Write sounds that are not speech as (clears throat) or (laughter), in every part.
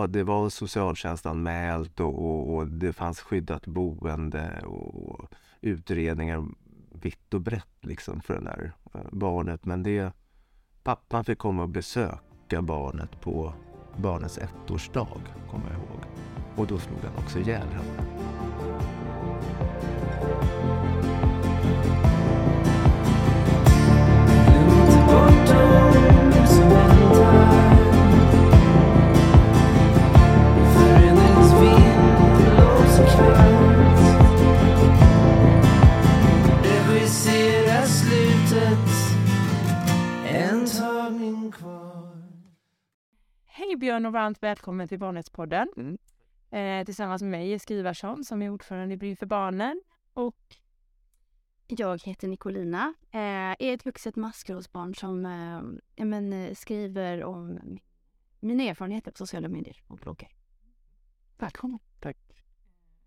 och det var socialtjänstanmält och, och, och det fanns skyddat boende och utredningar vitt och brett liksom för det där eh, barnet. Men det, pappan fick komma och besöka barnet på barnets ettårsdag, kommer jag ihåg. Och då slog han också ihjäl henne. Hej Björn och varmt välkommen till Barnrättspodden. Mm. Eh, tillsammans med mig Skrivarsson som är ordförande i Bryn för barnen. Och jag heter Nicolina, eh, är ett vuxet maskrosbarn som eh, men, eh, skriver om mina erfarenheter på sociala medier och bloggar. Välkommen! Tack!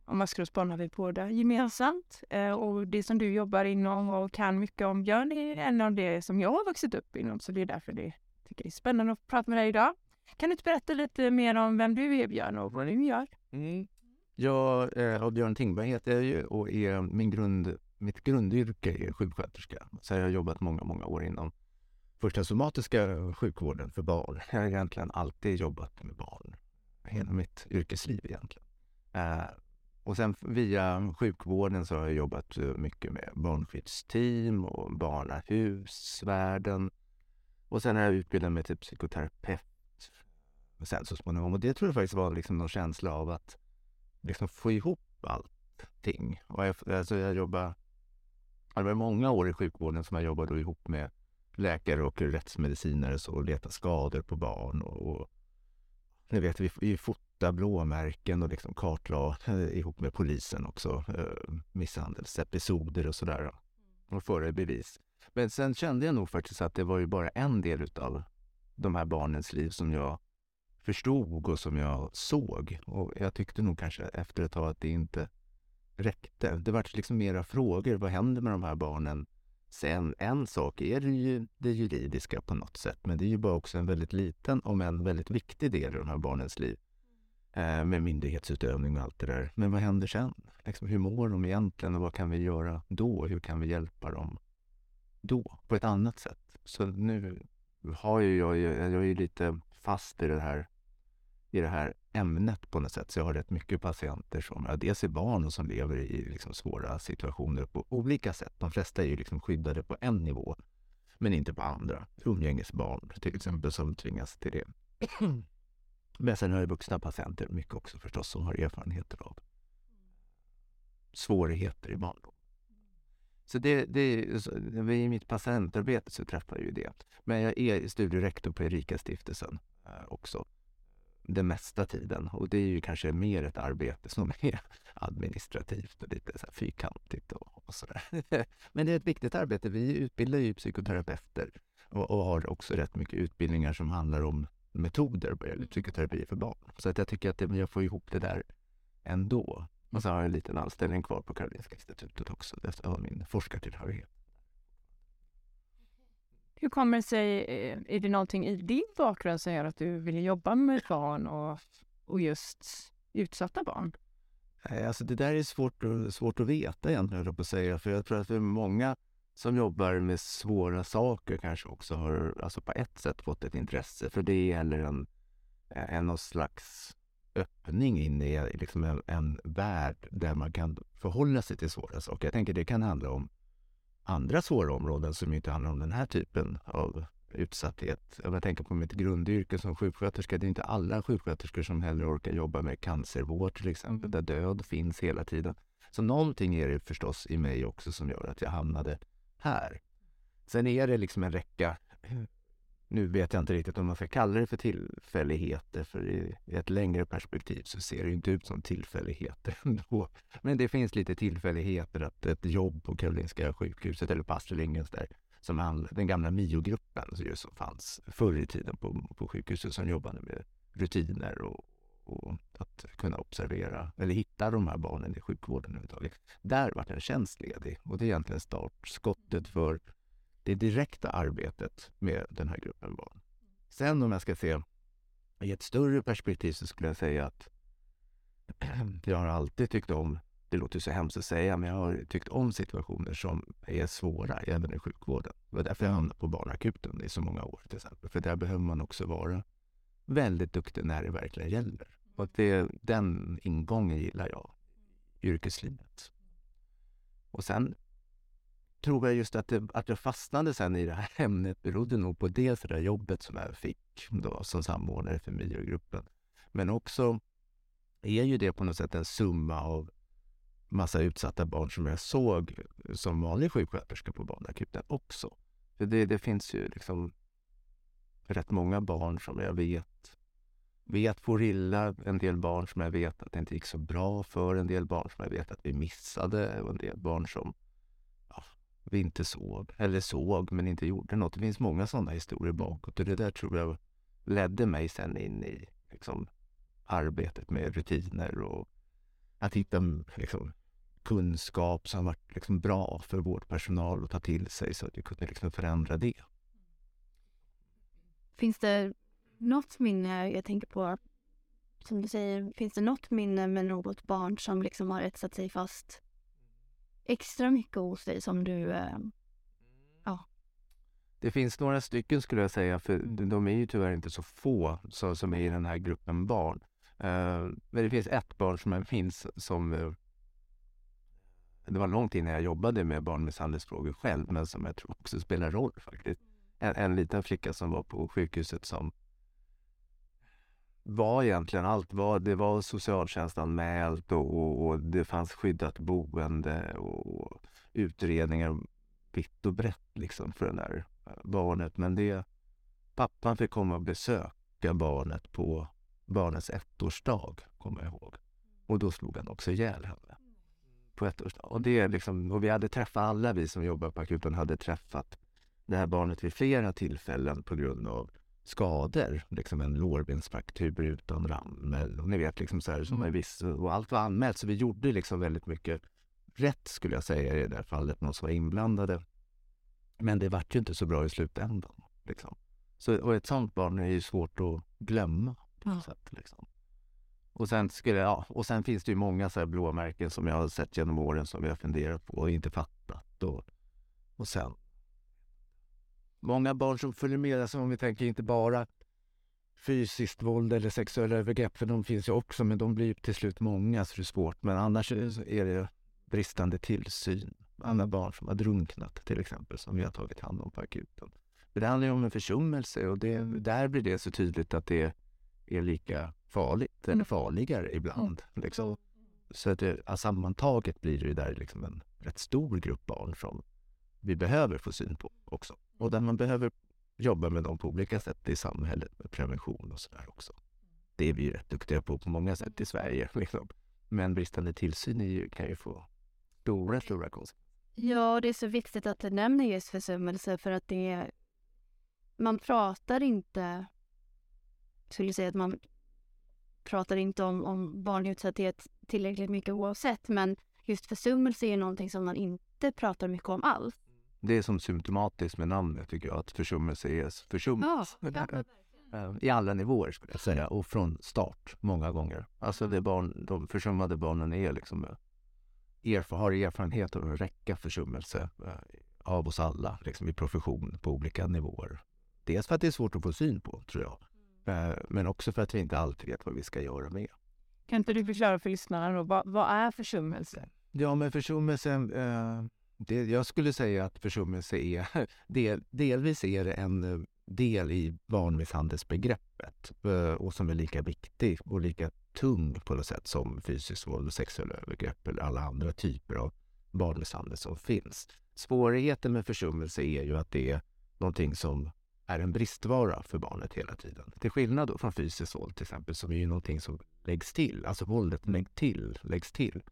Och maskrosbarn har vi båda gemensamt. Eh, och det som du jobbar inom och kan mycket om Björn är en av det som jag har vuxit upp inom. Så det är därför det tycker det är spännande att prata med dig idag. Kan du inte berätta lite mer om vem du är Björn och vad du gör? Mm. Jag eh, Björn Tingberg heter jag ju och är min grund, mitt grundyrke är sjuksköterska. Så jag har jobbat många, många år inom första somatiska sjukvården för barn. Jag har egentligen alltid jobbat med barn. Hela mitt yrkesliv egentligen. Eh, och sen via sjukvården så har jag jobbat eh, mycket med barnskyddsteam och barnahusvärlden. Och sen har jag utbildat mig till psykoterapeut sen så småningom. Och det tror jag faktiskt var liksom någon känsla av att liksom få ihop allting. Och jag, alltså jag jobbade, det var många år i sjukvården som jag jobbade ihop med läkare och rättsmedicinare så och leta skador på barn. Och, och ni vet, vi, vi fotade blåmärken och liksom kartlade (laughs) ihop med polisen också eh, misshandelsepisoder och sådär. Och föra bevis. Men sen kände jag nog faktiskt att det var ju bara en del utav de här barnens liv som jag förstod och som jag såg. Och jag tyckte nog kanske efter ett tag att det inte räckte. Det var liksom mera frågor. Vad händer med de här barnen? Sen en sak är det ju det juridiska på något sätt, men det är ju bara också en väldigt liten, om en väldigt viktig del i de här barnens liv. Eh, med myndighetsutövning och allt det där. Men vad händer sen? Liksom, hur mår de egentligen och vad kan vi göra då? Hur kan vi hjälpa dem då på ett annat sätt? Så nu har ju jag, jag är ju lite fast i det här i det här ämnet på något sätt. Så jag har rätt mycket patienter som ja, dels är barn och som lever i liksom svåra situationer på olika sätt. De flesta är ju liksom skyddade på en nivå, men inte på andra. Umgängesbarn till exempel som tvingas till det. (clears throat) Men sen har jag vuxna patienter mycket också förstås som har erfarenheter av svårigheter i barndom. Så det, det, i mitt patientarbete så träffar jag ju det. Men jag är studierektor på Erika-stiftelsen eh, också den mesta tiden. Och det är ju kanske mer ett arbete som (laughs) är administrativt och lite så här fyrkantigt och, och sådär. (laughs) Men det är ett viktigt arbete. Vi utbildar ju psykoterapeuter och, och har också rätt mycket utbildningar som handlar om metoder vad gäller psykoterapi för barn. Så att jag tycker att det, jag får ihop det där ändå. Och så har jag en liten anställning kvar på Karolinska institutet också efter min forskartillhörighet. Hur kommer det sig, eh, är det någonting i din bakgrund som gör att du vill jobba med barn och, och just utsatta barn? Alltså det där är svårt, svårt att veta egentligen, jag på att säga. För jag tror att det är många som jobbar med svåra saker kanske också har alltså på ett sätt fått ett intresse för det eller en, eh, en någon slags öppning in i liksom en, en värld där man kan förhålla sig till svåra saker. Jag tänker det kan handla om andra svåra områden som inte handlar om den här typen av utsatthet. Om jag tänker på mitt grundyrke som sjuksköterska, det är inte alla sjuksköterskor som heller orkar jobba med cancervård till exempel, där död finns hela tiden. Så någonting är det förstås i mig också som gör att jag hamnade här. Sen är det liksom en räcka nu vet jag inte riktigt om man ska kalla det för tillfälligheter, för i, ett längre perspektiv så ser det inte ut som tillfälligheter (laughs) ändå. Men det finns lite tillfälligheter att ett jobb på Karolinska sjukhuset eller på Astrid Lindgrens där, som han, den gamla MIO-gruppen som fanns förr i tiden på, på sjukhuset som jobbade med rutiner och, och att kunna observera eller hitta de här barnen i sjukvården överhuvudtaget. Där var en tjänst ledig och det är egentligen startskottet för det direkta arbetet med den här gruppen barn. Sen om jag ska se I ett större perspektiv så skulle jag säga att (clears throat) jag har alltid tyckt om, det låter så hemskt att säga, men jag har tyckt om situationer som är svåra även i sjukvården. Det var därför jag hamnade på barnakuten i så många år till exempel. För där behöver man också vara väldigt duktig när det verkligen gäller. Och det, den ingången gillar jag yrkeslivet. Och sen tror jag just att, det, att jag fastnade sen i det här ämnet berodde nog på dels det där jobbet som jag fick då som samordnare för miljögruppen. Men också är ju det på något sätt en summa av massa utsatta barn som jag såg som vanlig sjuksköterska på barnakuten också. För det, det finns ju liksom rätt många barn som jag vet vet får illa, en del barn som jag vet att det inte gick så bra för, en del barn som jag vet att vi missade och en del barn som vi inte såg, eller såg men inte gjorde något. Det finns många sådana historier bakåt och det där tror jag ledde mig sen in i liksom, arbetet med rutiner och att hitta liksom, kunskap som varit liksom, bra för vårdpersonal att ta till sig så att vi kunde liksom, förändra det. Finns det något minne, jag tänker på, som du säger, finns det något minne med något barn som liksom har etsat sig fast extra mycket hos dig som du, eh, ja. Det finns några stycken skulle jag säga, för de är ju tyvärr inte så få så, som är i den här gruppen barn. Uh, men det finns ett barn som jag minns som uh, det var långt innan jag jobbade med barnmisshandelsfrågor själv, men som jag tror också spelar roll faktiskt. En, en liten flicka som var på sjukhuset som var egentligen allt. Var, det var socialtjänstanmält och, och, och det fanns skyddat boende och utredningar vitt och brett liksom för det där eh, barnet. Men det, pappan fick komma och besöka barnet på barnets ettårsdag, kommer jag ihåg. Och då slog han också ihjäl henne. På ettårsdag. Och, det liksom, och vi hade träffat, alla vi som jobbar på akuten hade träffat det här barnet vid flera tillfällen på grund av skador. Liksom en lårbensfraktur utan rammel och ni vet liksom så här, som är mm. viss, och allt var anmält så vi gjorde liksom väldigt mycket rätt skulle jag säga i det där fallet, någon som var inblandade. Men det vart ju inte så bra i slutändan. Liksom. Så, och ett sånt barn är ju svårt att glömma. På ja. sätt, liksom. Och sen, skulle, ja, och sen finns det ju många så här blåmärken som jag har sett genom åren som jag funderat på och inte fattat. Och, och sen många barn som följer med, alltså om vi tänker inte bara fysiskt våld eller sexuella övergrepp, för de finns ju också, men de blir till slut många så det är svårt. Men annars är det bristande tillsyn. Alla barn som har drunknat till exempel, som vi har tagit hand om på akuten. Det handlar ju om en försummelse och det, där blir det så tydligt att det är lika farligt, eller farligare ibland. Mm. Liksom. Så att det, sammantaget blir det där liksom en rätt stor grupp barn som vi behöver få syn på också. Och där man behöver jobba med dem på olika sätt i samhället med prevention och sådär också. Det är vi ju rätt duktiga på på många sätt i Sverige. (laughs) Liksom. Men bristande tillsyn ju, kan ju få stora, stora konsekvenser. Ja, det är så viktigt att du nämner just försummelse för att det är... Man pratar inte... Jag skulle säga att man pratar inte om, om barnutsatthet tillräckligt mycket oavsett men just försummelse är någonting som man inte pratar mycket om alls. Det är som symptomatiskt med namnet tycker jag, att försummelse är försummelse. Ja, (laughs) eh, I alla nivåer skulle jag säga och från start många gånger. Alltså det barn, de försummade barnen är liksom eh, erfar, har erfarenhet av att räcka försummelse eh, av oss alla liksom i profession på olika nivåer. Dels för att det är svårt att få syn på, tror jag. Men också för att vi inte alltid vet vad vi ska göra med. Kan inte du förklara för lyssnarna vad, vad är försummelse? Ja, men försummelse eh, det, jag skulle säga att försummelse är (laughs) del, delvis är det en eh, del i barnmisshandelsbegreppet eh, och som är lika viktig och lika tung på något sätt som fysiskt våld och sexuella övergrepp eller alla andra typer av barnmisshandel som finns. Svårigheten med försummelse är ju att det är någonting som är en bristvara för barnet hela tiden. Till skillnad då från fysiskt våld till exempel som är ju någonting som läggs till, alltså våldet läggs till, läggs till.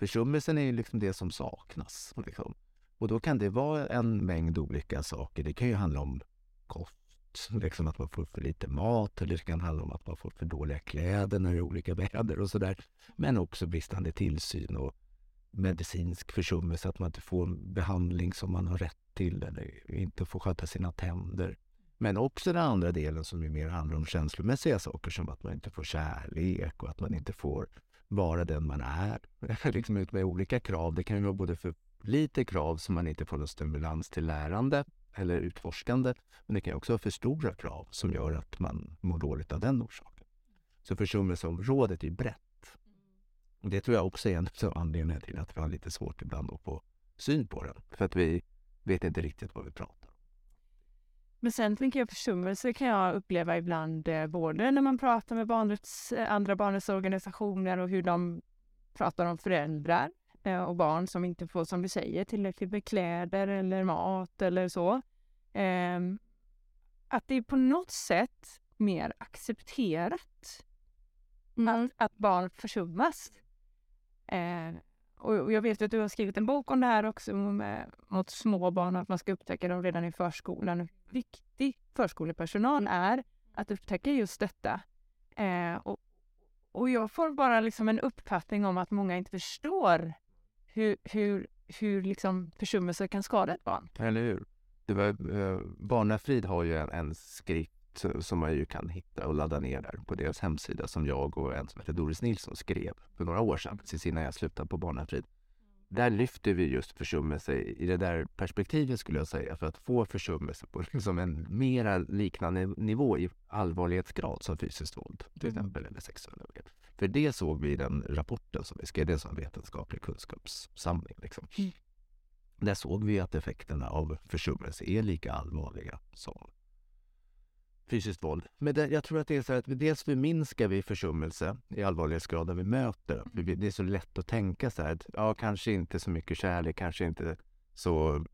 Försummelsen är ju liksom det som saknas. Liksom. Och då kan det vara en mängd olika saker. Det kan ju handla om kost, liksom att man får för lite mat eller det kan handla om att man får för dåliga kläder när det är olika väder och sådär. Men också bristande tillsyn och medicinsk försummelse, att man inte får behandling som man har rätt till eller inte får sköta sina tänder. Men också den andra delen som ju mer handlar om känslomässiga saker som att man inte får kärlek och att man inte får vara den man är. (laughs) liksom ut med olika krav. Det kan ju vara både för lite krav som man inte får någon stimulans till lärande eller utforskande. Men det kan också vara för stora krav som gör att man mår dåligt av den orsaken. Så försummelseområdet är brett. Och det tror jag också är en av anledningarna till att vi har lite svårt ibland att få syn på den. För att vi vet inte riktigt vad vi pratar om. Men sen tänker jag försummelse kan jag uppleva ibland eh, både när man pratar med barnets, eh, andra barnets organisationer och hur de pratar om föräldrar eh, och barn som inte får, som du säger, tillräckligt med kläder eller mat eller så. Ehm, att det är på något sätt mer accepterat Mm. att, att barn försummas. Och jag vet att du har skrivit en bok om det här också med, mot små barn, att man ska upptäcka dem redan i förskolan. Hur viktig förskolepersonal är att upptäcka just detta. Eh, och, och jag får bara liksom en uppfattning om att många inte förstår hur, hur, hur liksom försummelser kan skada ett barn. Eller hur? Det var, eh, Barnafrid har ju en, en skrift som man ju kan hitta och ladda ner där på deras hemsida som jag och en som heter Doris Nilsson skrev för några år sedan, precis innan jag slutade på Barnafrid. Där lyfter vi just försummelse i det där perspektivet skulle jag säga för att få försummelse på liksom en mera liknande nivå i allvarlighetsgrad som fysiskt våld till exempel eller sexuella övergrepp. För det såg vi i den rapporten som vi skrev, det sån vetenskaplig kunskapssamling. Liksom. Mm. Där såg vi att effekterna av försummelse är lika allvarliga som fysiskt våld. Men det, jag tror att det är så att vi, dels förminskar vi försummelse i allvarlighetsgrad när vi möter vi- Det är så lätt att tänka så här att ja, kanske inte så mycket kärlek, kanske inte så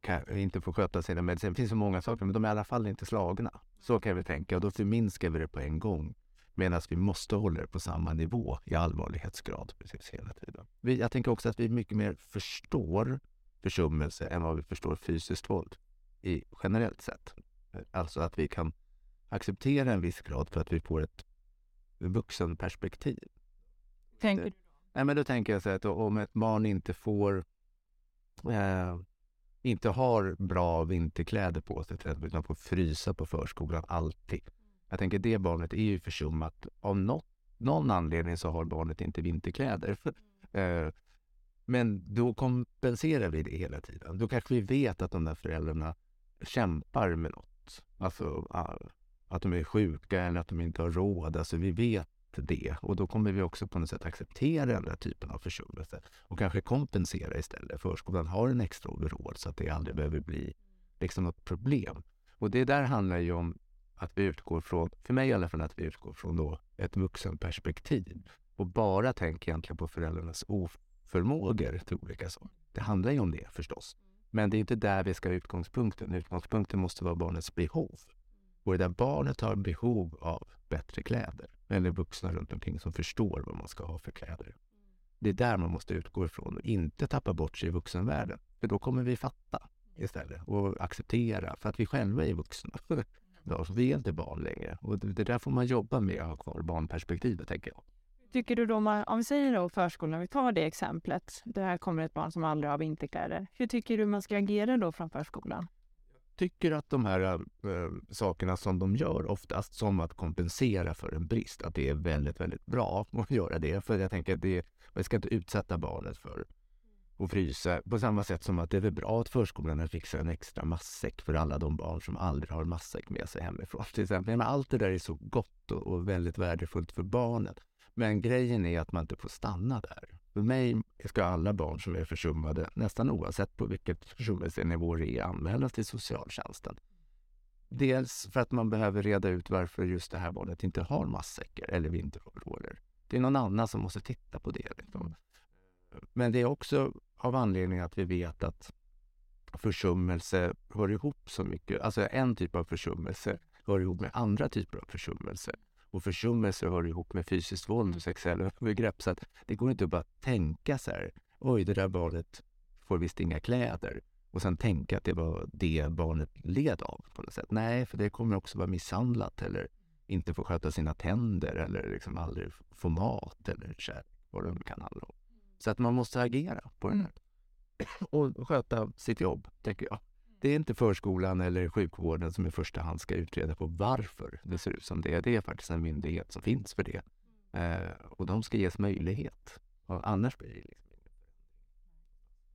kan, inte får sköta sina mediciner. Det finns så många saker, men de är i alla fall inte slagna. Så kan vi tänka och då förminskar vi det på en gång. Medan vi måste hålla det på samma nivå i allvarlighetsgrad precis hela tiden. Vi, jag tänker också att vi mycket mer förstår försummelse än vad vi förstår fysiskt våld i generellt sett. Alltså att vi kan acceptera en viss grad för att vi får ett vuxenperspektiv. Tänker du? Nej, men då tänker jag så att om ett barn inte får eh, inte har bra vinterkläder på sig utan får frysa på förskolan alltid. Jag tänker det barnet är ju försummat. Av något, någon anledning så har barnet inte vinterkläder. eh, men då kompenserar vi det hela tiden. Då kanske vi vet att de där föräldrarna kämpar med något. Alltså att de är sjuka eller att de inte har råd. Alltså vi vet det och då kommer vi också på något sätt acceptera den här typen av försummelse och kanske kompensera istället. Förskolan har en extra overall så att det aldrig behöver bli liksom något problem. Och det där handlar ju om att vi utgår från, för mig i alla fall, att vi utgår från då ett vuxenperspektiv och bara tänker egentligen på föräldrarnas oförmågor till olika saker. Det handlar ju om det förstås. Men det är inte där vi ska ha utgångspunkten. Utgångspunkten måste vara barnets behov. Och det där barnet har behov av bättre kläder eller vuxna runt omkring som förstår vad man ska ha för kläder. Det är där man måste utgå ifrån och inte tappa bort sig i vuxenvärlden. För då kommer vi fatta istället och acceptera för att vi själva är vuxna. (laughs) Vi är inte barn längre och det, det där får man jobba med att ha kvar barnperspektivet tänker jag. Tycker du då, om vi säger då förskolan, vi tar det exemplet. Det här kommer ett barn som aldrig har vinterkläder. Hur tycker du man ska agera då från förskolan? Jag tycker att de här äh, sakerna som de gör oftast, som att kompensera för en brist, att det är väldigt, väldigt bra att göra det. För jag tänker att det, man ska inte utsätta barnet för att frysa. På samma sätt som att det är väl bra att förskolan fixar en extra matsäck för alla de barn som aldrig har matsäck med sig hemifrån. Till exempel. Men allt det där är så gott och, och väldigt värdefullt för barnet. Men grejen är att man inte får stanna där. För mig ska alla barn som är försummade, nästan oavsett på vilket försummelsenivå det är, anmälas till socialtjänsten. Dels för att man behöver reda ut varför just det här barnet inte har matsäckar eller vinteroveraller. Det är någon annan som måste titta på det. Liksom. Men det är också av anledning att vi vet att försummelse hör ihop så mycket. Alltså en typ av försummelse hör ihop med andra typer av försummelse. Och försummelser hör ihop med fysiskt våld och sexuella (laughs) övergrepp. Så att det går inte att bara tänka så här, oj det där barnet får visst inga kläder. Och sen tänka att det var det barnet led av på något sätt. Nej, för det kommer också vara misshandlat eller inte få sköta sina tänder eller liksom aldrig få mat eller kärlek, vad det kan handla om. Så att man måste agera på det här. (clears throat) Och sköta sitt jobb, tänker jag. Det är inte förskolan eller sjukvården som i första hand ska utreda på varför det ser ut som det är. Det är faktiskt en myndighet som finns för det. Eh, och de ska ges möjlighet. Och annars blir det liksom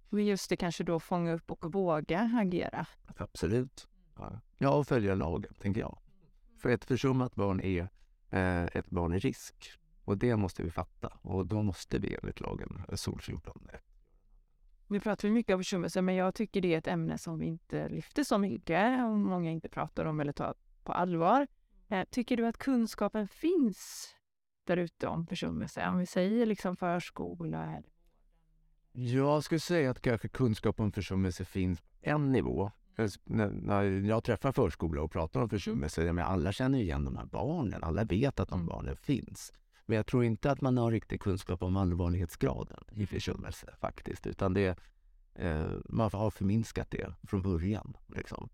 Men just det kanske då fånga upp och våga agera. Absolut. Ja, ja och följa lagen, tänker jag. För ett försummat barn är eh, ett barn i risk. Och det måste vi fatta. Och då måste vi enligt lagen, SOL 14, Vi pratar mycket om försummelse, men jag tycker det är ett ämne som vi inte lyfter så mycket och många inte pratar om eller tar på allvar. Eh, tycker du att kunskapen finns där ute om försummelse? Om vi säger liksom förskola. Jag skulle säga att kanske kunskap om försummelse finns på en nivå. När, jag träffar förskola och pratar om försummelse, jag menar, alla känner igen de här barnen. Alla vet att de Mm. barnen finns. Men jag tror inte att man har riktig kunskap om allvarlighetsgraden i försummelse faktiskt. Utan det, eh, man har förminskat det från början. Liksom.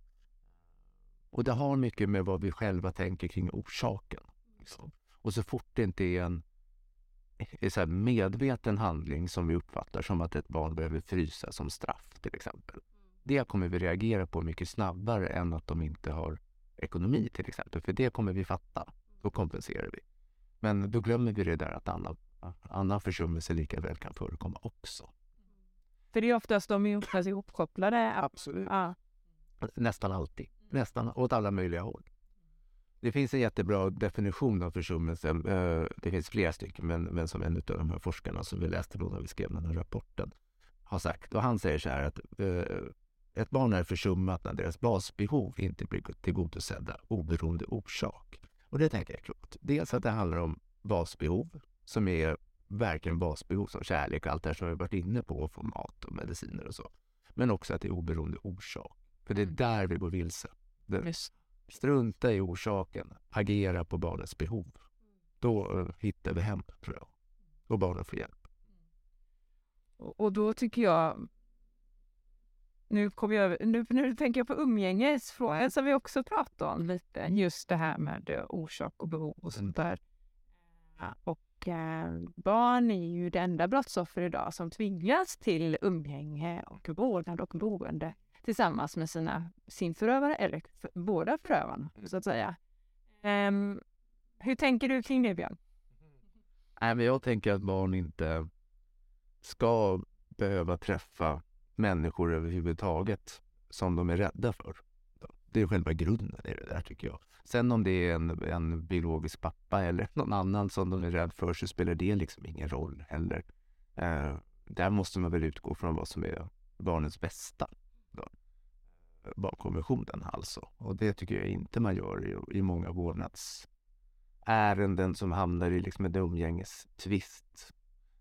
Och det har mycket med vad vi själva tänker kring orsaken. Liksom. Och så fort det inte är en så medveten handling som vi uppfattar som att ett barn behöver frysa som straff till exempel. Det kommer vi reagera på mycket snabbare än att de inte har ekonomi till exempel. För det kommer vi fatta. Då kompenserar vi. Men då glömmer vi det där att annan, annan försummelse lika väl kan förekomma också. För det är oftast de är oftast ihopkopplade. Absolut. Ja. Nästan alltid. Nästan åt alla möjliga håll. Det finns en jättebra definition av försummelse. Eh, Det finns flera stycken, men, men som en av de här forskarna som vi läste då när vi skrev den här rapporten har sagt. Och han säger så här att eh, ett barn är försummat när deras basbehov inte blir tillgodosedda oberoende orsak. Och det tänker jag är klokt. Dels att det handlar om basbehov som är verkligen basbehov som kärlek och allt det här som vi varit inne på, att få mat och mediciner och så. Men också att det är oberoende orsak. För det är Mm. där vi går vilse. Strunta i orsaken, agera på barnets behov. Då eh, hittar vi hem, tror jag. Och barnen får hjälp. Och och då tycker jag... Nu, kommer jag, nu, nu tänker jag på umgängesfrågan som vi också pratade om lite. Just det här med orsak och behov och sånt där. Ja, Och eh, barn är ju det enda brottsoffer idag som tvingas till umgänge och vårdnad och boende tillsammans med sina, sin förövare eller för, båda förövarna, så att säga. Ehm, hur tänker du kring det, Björn? Nej, men jag tänker att barn inte ska behöva träffa människor överhuvudtaget som de är rädda för. Det är själva grunden i det där tycker jag. Sen om det är en, en biologisk pappa eller någon annan som de är rädd för så spelar det liksom ingen roll heller. Eh, där måste man väl utgå från vad som är barnets bästa. Då. Barnkonventionen alltså. Och det tycker jag inte man gör i, i många vårdnadsärenden som hamnar i liksom en umgängestvist.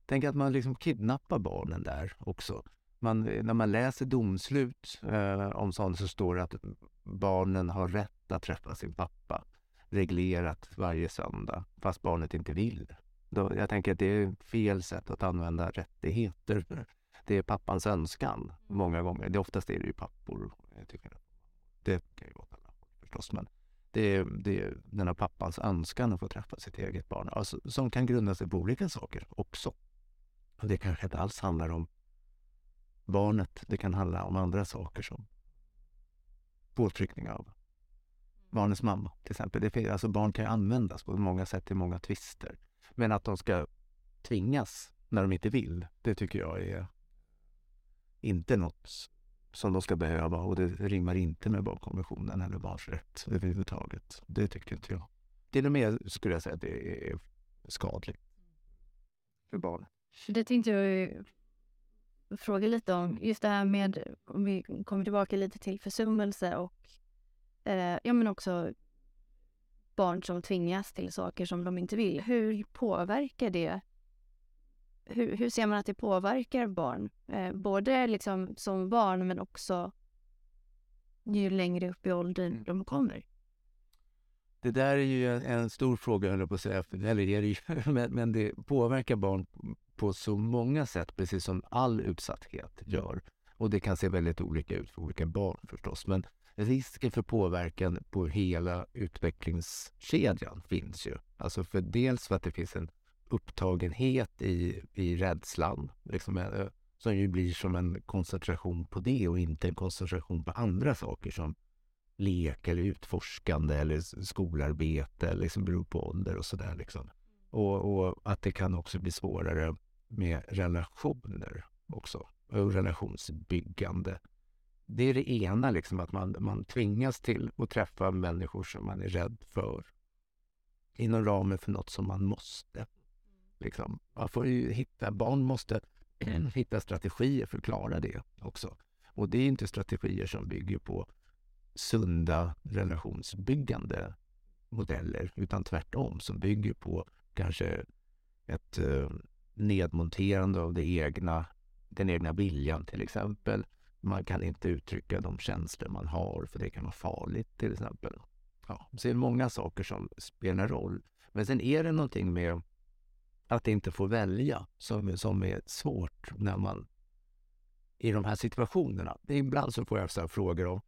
Tänk att man liksom kidnappar barnen där också. Man, när man läser domslut eh, om sånt så står det att barnen har rätt att träffa sin pappa reglerat varje söndag fast barnet inte vill. Då, jag tänker att det är fel sätt att använda rättigheter. (laughs) Det är pappans önskan många gånger. Det oftast är det ju pappor. Jag tycker det kan ju vara alla förstås men det är, det är den här pappans önskan att få träffa sitt eget barn alltså, som kan grunda sig på olika saker också. Och det kanske inte alls handlar om barnet. Det kan handla om andra saker som påtryckning av barnets mamma till exempel. Det, alltså barn kan ju användas på många sätt i många tvister. Men att de ska tvingas när de inte vill, det tycker jag är inte något som de ska behöva och det rimmar inte med barnkonventionen eller barns rätt överhuvudtaget. Det tycker inte jag. Till och med skulle jag säga att det är skadligt för barnet. Det tänkte jag fråga lite om. Just det här med, om vi kommer tillbaka lite till försummelse och eh, ja men också barn som tvingas till saker som de inte vill. Hur påverkar det? Hur, hur ser man att det påverkar barn? Eh, både liksom som barn men också ju längre upp i åldern de kommer. Det där är ju en, en stor fråga, höll jag på att säga, eller är det ju, (laughs) men, men det påverkar barn på så många sätt, precis som all utsatthet gör. Och det kan se väldigt olika ut för olika barn förstås. Men risken för påverkan på hela utvecklingskedjan finns ju. Alltså för dels för att det finns en upptagenhet i, i rädslan. Liksom, eh, Som ju blir som en koncentration på det och inte en koncentration på andra saker som lek eller utforskande eller skolarbete, liksom beror på ålder och sådär. Liksom. Och, och, att det kan också bli svårare med relationer också, och relationsbyggande. Det är det ena, liksom, att man, man tvingas till att träffa människor som man är rädd för inom ramen för något som man måste. Liksom. Man får ju hitta, barn måste (clears throat) hitta strategier för att klara det också. Och det är inte strategier som bygger på sunda relationsbyggande modeller utan tvärtom som bygger på kanske ett eh, nedmonterande av det egna, den egna viljan till exempel. Man kan inte uttrycka de känslor man har för det kan vara farligt till exempel. Ja, så det är många saker som spelar roll. Men sen är det någonting med att inte få välja som, som är svårt när man i de här situationerna. Ibland så får jag så frågor om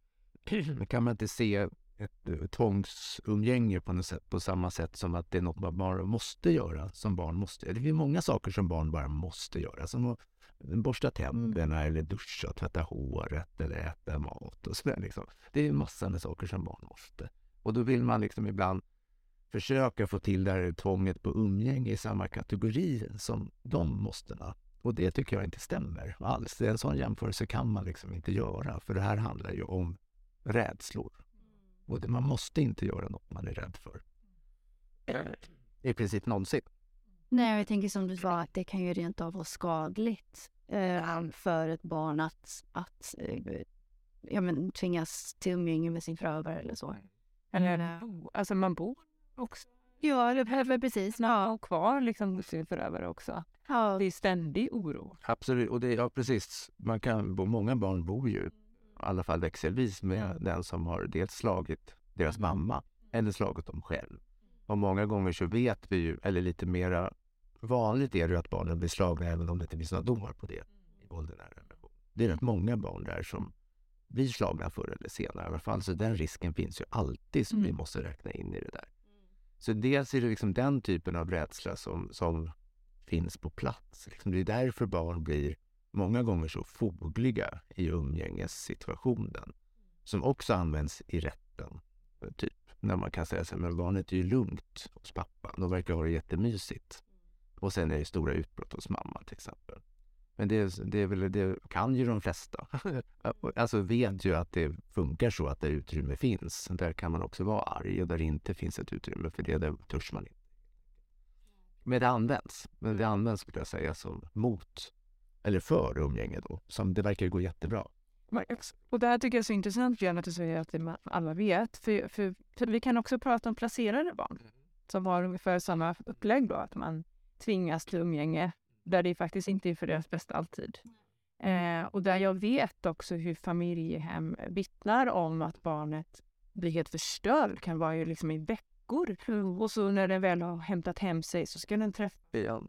kan man inte se ett eh, tvångsumgänge på, något sätt, på samma sätt som att det är något man bara måste göra som barn måste. Det finns många saker som barn bara måste göra. Som att borsta tänderna mm. eller duscha, tvätta håret eller äta mat och sådär. Liksom. Det är massor med saker som barn måste. Och då vill man liksom ibland försöka få till det här tvånget på umgänge i samma kategori som de måstena. Och det tycker jag inte stämmer alls. En sån jämförelse kan man liksom inte göra, för det här handlar ju om rädslor. Och det, man måste inte göra något man är rädd för. I princip någonsin. Nej, jag tänker som du sa, att det kan ju rent av vara skadligt eh, för ett barn att, att eh, ja, men, tvingas till umgänge med sin förövare eller så. Eller, eh, alltså man bor också. Ja, eller precis. Ja, och kvar liksom sin förövare också. Ja. Det är ständig oro. Absolut, och det, ja precis. Man kan, många barn bor ju i alla fall växelvis med mm. den som har dels slagit deras mm. mamma eller slagit dem själv. Och många gånger så vet vi ju, eller lite mera vanligt är det att barnen blir slagna även om det inte finns några domar på det i våld. Det är rätt många barn där som blir slagna förr eller senare i alla fall. Så den risken finns ju alltid som mm. vi måste räkna in i det där. Så dels är det liksom den typen av rädsla som, som finns på plats. Liksom det är därför barn blir många gånger så fogliga i umgängessituationen som också används i rätten. Typ när man kan säga så här, men barnet är ju lugnt hos pappa. De verkar ha det jättemysigt. Och sen är det stora utbrott hos mamma till exempel. Men det, det, är väl, det kan ju de flesta. (laughs) alltså vet ju att det funkar så att där utrymme finns, där kan man också vara arg och där det inte finns ett utrymme för det, där törs man inte. Men det används. Men det används skulle jag säga som mot eller för umgänge då, som det verkar gå jättebra. Och det här tycker jag är så intressant, Björn, att du säger att alla vet. För, för, för, vi kan också prata om placerade barn mm. som har ungefär samma upplägg då, att man tvingas till umgänge där det faktiskt inte är för deras bästa alltid. Eh, och där jag vet också hur familjehem vittnar om att barnet blir helt förstörd, kan vara ju liksom i veckor. Och så när den väl har hämtat hem sig så ska den träffa.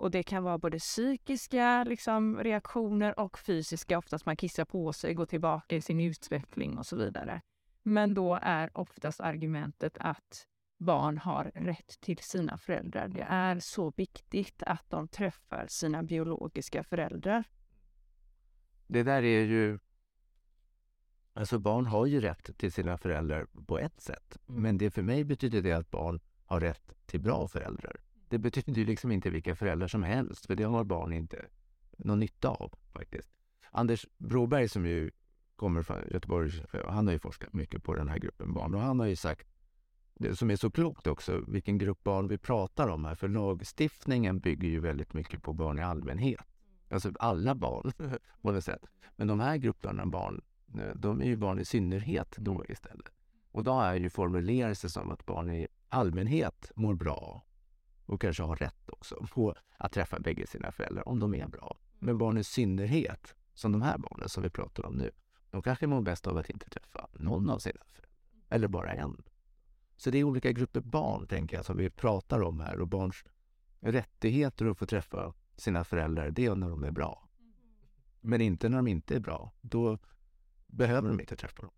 Och det kan vara både psykiska liksom, reaktioner och fysiska. Oftast man kissar på sig, går tillbaka i sin utveckling och så vidare. Men då är oftast argumentet att barn har rätt till sina föräldrar. Det är så viktigt att de träffar sina biologiska föräldrar. Det där är ju... Alltså barn har ju rätt till sina föräldrar på ett sätt. Mm. Men det för mig betyder det att barn har rätt till bra föräldrar. Det betyder ju liksom inte vilka föräldrar som helst, för det har barn inte någon nytta av faktiskt. Anders Broberg som ju kommer från Göteborg, han har ju forskat mycket på den här gruppen barn och han har ju sagt det som är så klokt också, vilken grupp barn vi pratar om här. För lagstiftningen bygger ju väldigt mycket på barn i allmänhet. Alltså alla barn (laughs) på något sätt. Men de här grupperna barn, de är ju barn i synnerhet då istället. Och då är ju formulerat sig som att barn i allmänhet mår bra och kanske har rätt också (laughs) på att träffa bägge sina föräldrar om de är bra. Men barn i synnerhet, som de här barnen som vi pratar om nu, de kanske mår bäst av att inte träffa någon av sina föräldrar. Eller bara en. Så det är olika grupper barn, tänker jag, som vi pratar om här. Och barns rättigheter att få träffa sina föräldrar, det är när de är bra. Men inte när de inte är bra. Då behöver de inte träffa dem.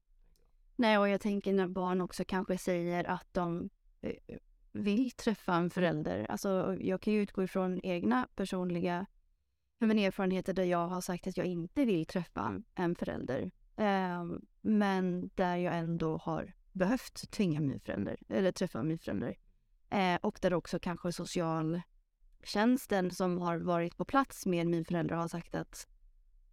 Nej, och jag tänker när barn också kanske säger att de eh, vill träffa en förälder. Alltså, jag kan ju utgå ifrån egna personliga men erfarenheter där jag har sagt att jag inte vill träffa en förälder. Eh, men där jag ändå har behövt tvinga min förälder, eller träffa min förälder. Eh, och där också kanske socialtjänsten som har varit på plats med min förälder har sagt att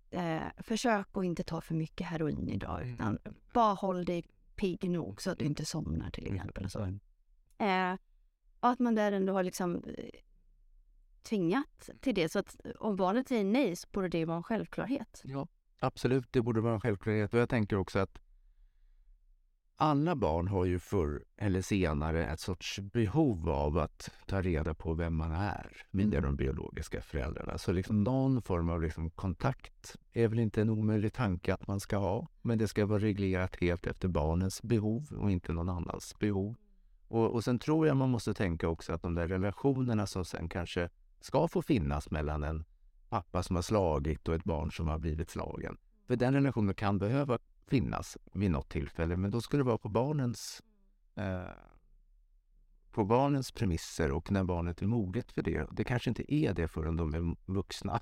eh, försök att inte ta för mycket heroin idag, utan bara håll dig pigg nog så att du inte somnar till exempel. Och, så. Eh, och att man där ändå har liksom eh, tvingat till det. Så att om barnet säger nej så borde det vara en självklarhet. Ja, absolut. Det borde vara en självklarhet. Och jag tänker också att alla barn har ju förr eller senare ett sorts behov av att ta reda på vem man är via Mm. de biologiska föräldrarna. Så liksom någon form av liksom kontakt är väl inte en omöjlig tanke att man ska ha. Men det ska vara reglerat helt efter barnens behov och inte någon annans behov. Och, och sen tror jag man måste tänka också att de där relationerna som sen kanske ska få finnas mellan en pappa som har slagit och ett barn som har blivit slagen. För den relationen kan behöva finnas vid något tillfälle, men då ska det vara på barnens, eh, på barnens premisser och när barnet är moget för det. Det kanske inte är det förrän de är vuxna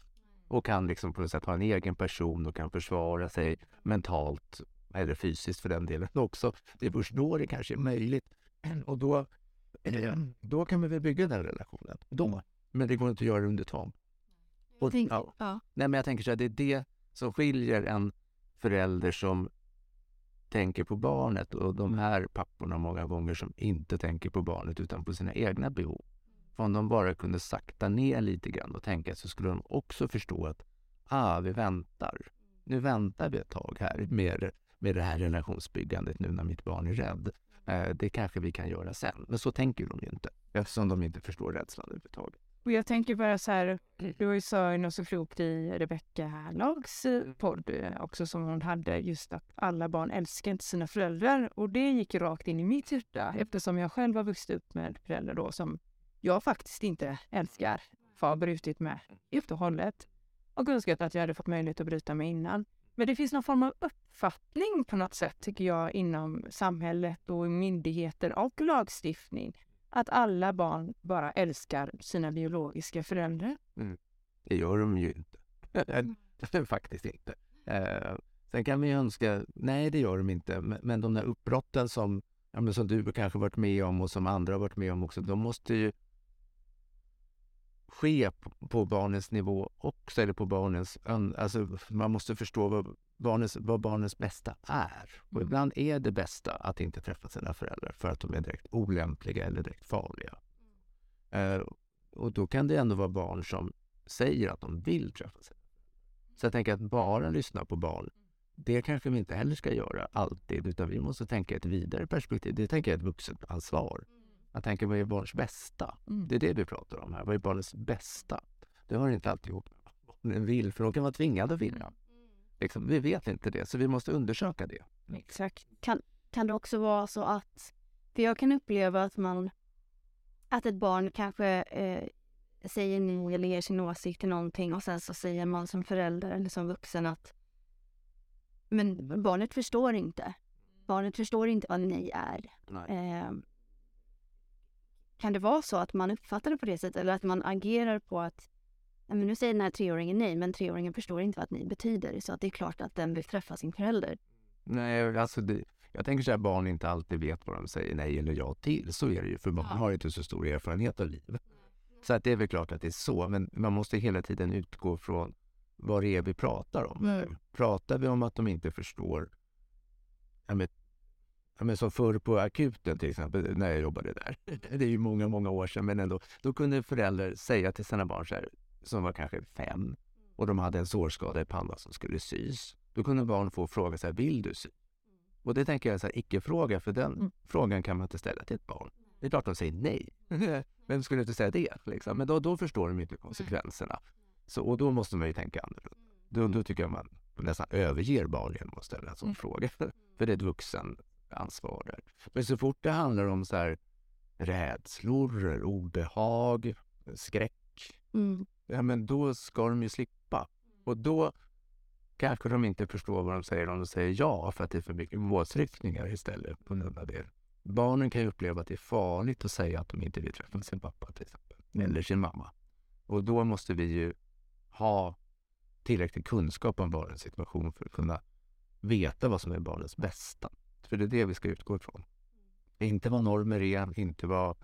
och kan liksom på något sätt ha en egen person och kan försvara sig mentalt eller fysiskt för den delen också. Det är först då det kanske är möjligt. (clears throat) Och då, eh, då kan vi väl bygga den relationen. Då. Men det går inte att göra det under tvång. Och, Tänk- ja. ja. Nej, men jag tänker så här, det är det som skiljer en förälder som tänker på barnet och de här papporna många gånger som inte tänker på barnet utan på sina egna behov. För om de bara kunde sakta ner lite grann och tänka så skulle de också förstå att ah, vi väntar. Nu väntar vi ett tag här med, med det här relationsbyggandet nu när mitt barn är rädd. Eh, det kanske vi kan göra sen. Men så tänker de ju inte eftersom de inte förstår rädslan överhuvudtaget. Och jag tänker bara så här, du har ju sa något så klokt i Rebecka Lags eh, podd eh, också som hon hade, just att alla barn älskar inte sina föräldrar. Och det gick rakt in i mitt hjärta eftersom jag själv har vuxit upp med föräldrar då som jag faktiskt inte älskar, har brutit med helt och hållet. Och önskat att jag hade fått möjlighet att bryta med innan. Men det finns någon form av uppfattning på något sätt, tycker jag, inom samhället och myndigheter och lagstiftning att alla barn bara älskar sina biologiska föräldrar. Mm. Det gör de ju inte. (laughs) Faktiskt inte. Eh, sen kan vi önska, nej det gör de inte, men, men de där uppbrotten som, ja, men som du kanske varit med om och som andra har varit med om också, de måste ju ske på, på barnens nivå också, eller på barnens, alltså man måste förstå vad barnens, vad barnens bästa är. Och Mm. ibland är det bästa att inte träffa sina föräldrar för att de är direkt olämpliga eller direkt farliga. Eh, och då kan det ändå vara barn som säger att de vill träffa sig. Så jag tänker att bara lyssna på barn, det kanske vi inte heller ska göra alltid, utan vi måste tänka ett vidare perspektiv. Det tänker jag är ett vuxet ansvar. Att tänka vad är barns bästa? Mm. Det är det vi pratar om här. Vad är barnets bästa? Det har inte alltid ihop med vad barnen vill, för de kan vara tvingade att vilja. Liksom, vi vet inte det, så vi måste undersöka det. Exakt. Kan det också vara så att, för jag kan uppleva att man, att ett barn kanske eh, säger nej eller ger sin åsikt till någonting och sen så säger man som förälder eller som vuxen att men barnet förstår inte. Barnet förstår inte vad nej är. Eh, kan det vara så att man uppfattar det på det sättet eller att man agerar på att "Nej, men nu säger den här treåringen nej men treåringen förstår inte vad nej betyder så att det är klart att den vill träffa sin förälder. Nej, alltså det, jag tänker så här, barn inte alltid vet vad de säger nej eller ja till. Så är det ju, för barn Ja. har inte så stor erfarenhet av livet. Så att det är väl klart att det är så, men man måste hela tiden utgå från vad det är vi pratar om. Mm. Pratar vi om att de inte förstår, ja, men, som förr på akuten till exempel, när jag jobbade där. (laughs) Det är ju många, många år sedan, men ändå. Då kunde föräldrar säga till sina barn så här, som var kanske fem och de hade en sårskada i pannan som skulle sys. Då kunde barn få fråga så här, vill du sy? Och det tänker jag är här, icke-fråga, för den Mm. frågan kan man inte ställa till ett barn. Det är klart de säger nej. (laughs) Vem skulle inte säga det? Liksom? Men då, då förstår de inte konsekvenserna. Så, och då måste man ju tänka annorlunda. Då, då tycker jag man nästan överger barn genom att ställa en sån Mm. fråga. (laughs) För det är ett vuxen ansvar där. Men så fort det handlar om så här rädslor, obehag, skräck, Mm. ja men då ska de ju slippa. Och då kanske de inte förstår vad de säger om de säger ja för att det är för mycket påtryckningar istället på av det. Barnen kan ju uppleva att det är farligt att säga att de inte vill träffa sin pappa till exempel. Mm. Eller sin mamma. Och då måste vi ju ha tillräcklig kunskap om barnens situation för att kunna veta vad som är barnens bästa. För det är det vi ska utgå ifrån. Inte vad normer är, inte vad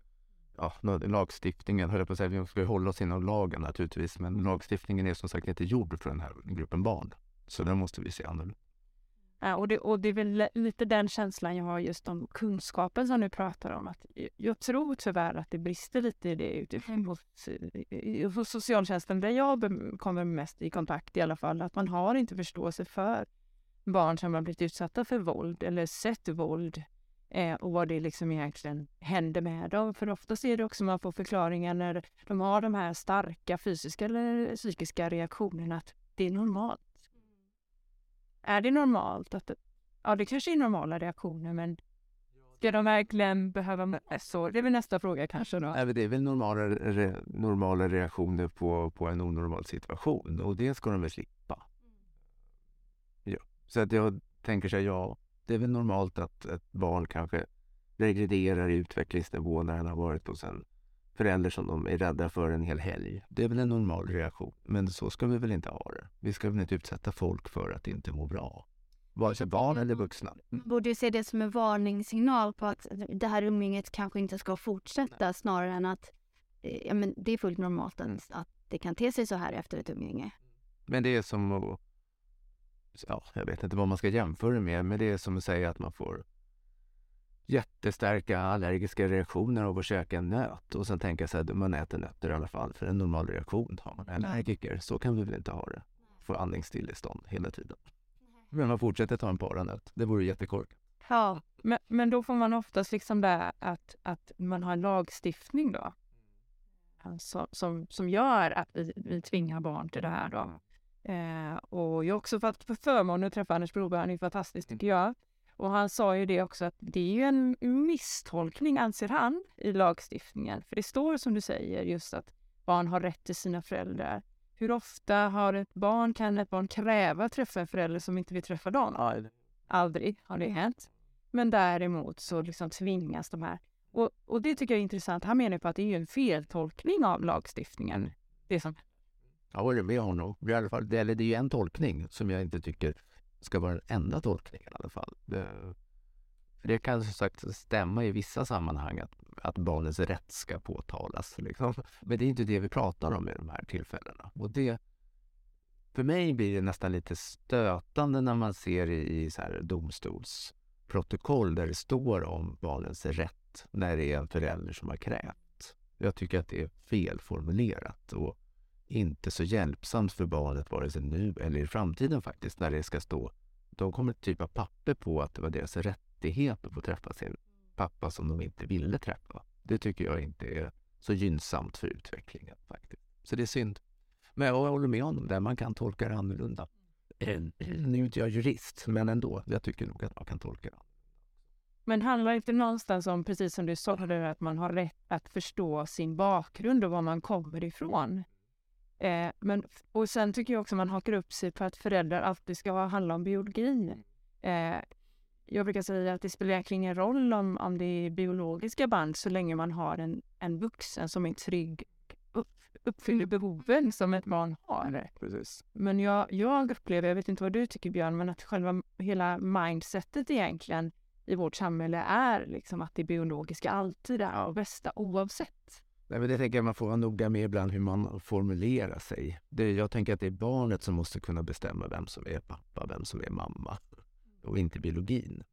ja, lagstiftningen, höll jag på att säga, vi ska hålla oss inom lagen naturligtvis, men lagstiftningen är som sagt inte gjord för den här gruppen barn. Så den måste vi se annorlunda. Ja, och, det, och det är väl lite den känslan jag har just om kunskapen som du pratar om. Att jag tror tyvärr att det brister lite i det utifrån hos, hos socialtjänsten där jag kommer mest i kontakt i alla fall. Att man har inte förståelse för barn som har blivit utsatta för våld eller sett våld eh, och vad det liksom egentligen händer med dem. För oftast är det också man får förklaringar när de har de här starka fysiska eller psykiska reaktionerna att det är normalt. Är det normalt? att Ja, det kanske är normala reaktioner, men ska de verkligen behöva så? Det är väl nästa fråga kanske då. Nej, det är väl normala, re, normala reaktioner på, på en onormal situation och det ska de väl slippa. Så att jag tänker så här, ja, det är väl normalt att ett barn kanske regrederar i utvecklingsnivå när han har varit hos en förälder som de är rädda för en hel helg. Det är väl en normal reaktion. Men så ska vi väl inte ha det. Vi ska väl inte utsätta folk för att inte må bra. Vare sig barn eller vuxna. Mm. Borde ju se det som en varningssignal på att det här umgänget kanske inte ska fortsätta Nej. snarare än att eh, ja, men det är fullt normalt att, mm. att det kan te sig så här efter ett umgänge. Men det är som att, ja, jag vet inte vad man ska jämföra med, men det är som att säga att man får jättestarka allergiska reaktioner av att käka en nöt och sen tänka sig att man äter nötter i alla fall för en normal reaktion har man allergiker. Så kan vi väl inte ha det? Få andningsstillestånd hela tiden. Men man fortsätter ta en paranöt. Det vore jättekorkat. Ja, men, men då får man oftast liksom det att, att man har en lagstiftning då. Alltså, som, som gör att vi, vi tvingar barn till det här då. Eh, och jag har också fått förmånen att träffa Anders Broberg. Han är fantastisk tycker jag. Och han sa ju det också att det är ju en misstolkning, anser han, i lagstiftningen. För det står som du säger just att barn har rätt till sina föräldrar. Hur ofta har ett barn, kan ett barn kräva att träffa en förälder som inte vill träffa dem? Aldrig. Aldrig har det hänt. Men däremot så liksom tvingas de här. Och, och det tycker jag är intressant. Han menar på att det är en feltolkning av lagstiftningen. Det som... Jag håller med honom. I alla fall, det, eller det är ju en tolkning som jag inte tycker ska vara den enda tolkningen i alla fall. Det, det kan som sagt stämma i vissa sammanhang att, att barnens rätt ska påtalas. Liksom. Men det är inte det vi pratar om i de här tillfällena. Och det, för mig blir det nästan lite stötande när man ser i, i så här domstolsprotokoll där det står om barnens rätt när det är en förälder som har krävt. Jag tycker att det är felformulerat och inte så hjälpsamt för barnet vare sig nu eller i framtiden faktiskt när det ska stå. De kommer typ av papper på att det var deras rättighet att få träffa sin pappa som de inte ville träffa. Det tycker jag inte är så gynnsamt för utvecklingen faktiskt. Så det är synd. Men jag håller med honom där, man kan tolka det annorlunda. Eh, nu är inte jag jurist, men ändå. Jag tycker nog att man kan tolka det. Men handlar det inte någonstans om, precis som du sa, att man har rätt att förstå sin bakgrund och var man kommer ifrån? Eh, men, och sen tycker jag också man hakar upp sig på att föräldrar alltid ska handla om biologin. Eh, jag brukar säga att det spelar egentligen ingen roll om, om det är biologiska band så länge man har en, en vuxen som är trygg upp, uppfyller behoven som ett barn har. Precis. Men jag, jag upplever, jag vet inte vad du tycker Björn, men att själva hela mindsetet egentligen i vårt samhälle är liksom att det biologiska alltid är det bästa oavsett. Nej, men det tänker jag man får vara noga med ibland hur man formulerar sig. Det, jag tänker att det är barnet som måste kunna bestämma vem som är pappa, vem som är mamma och inte biologin.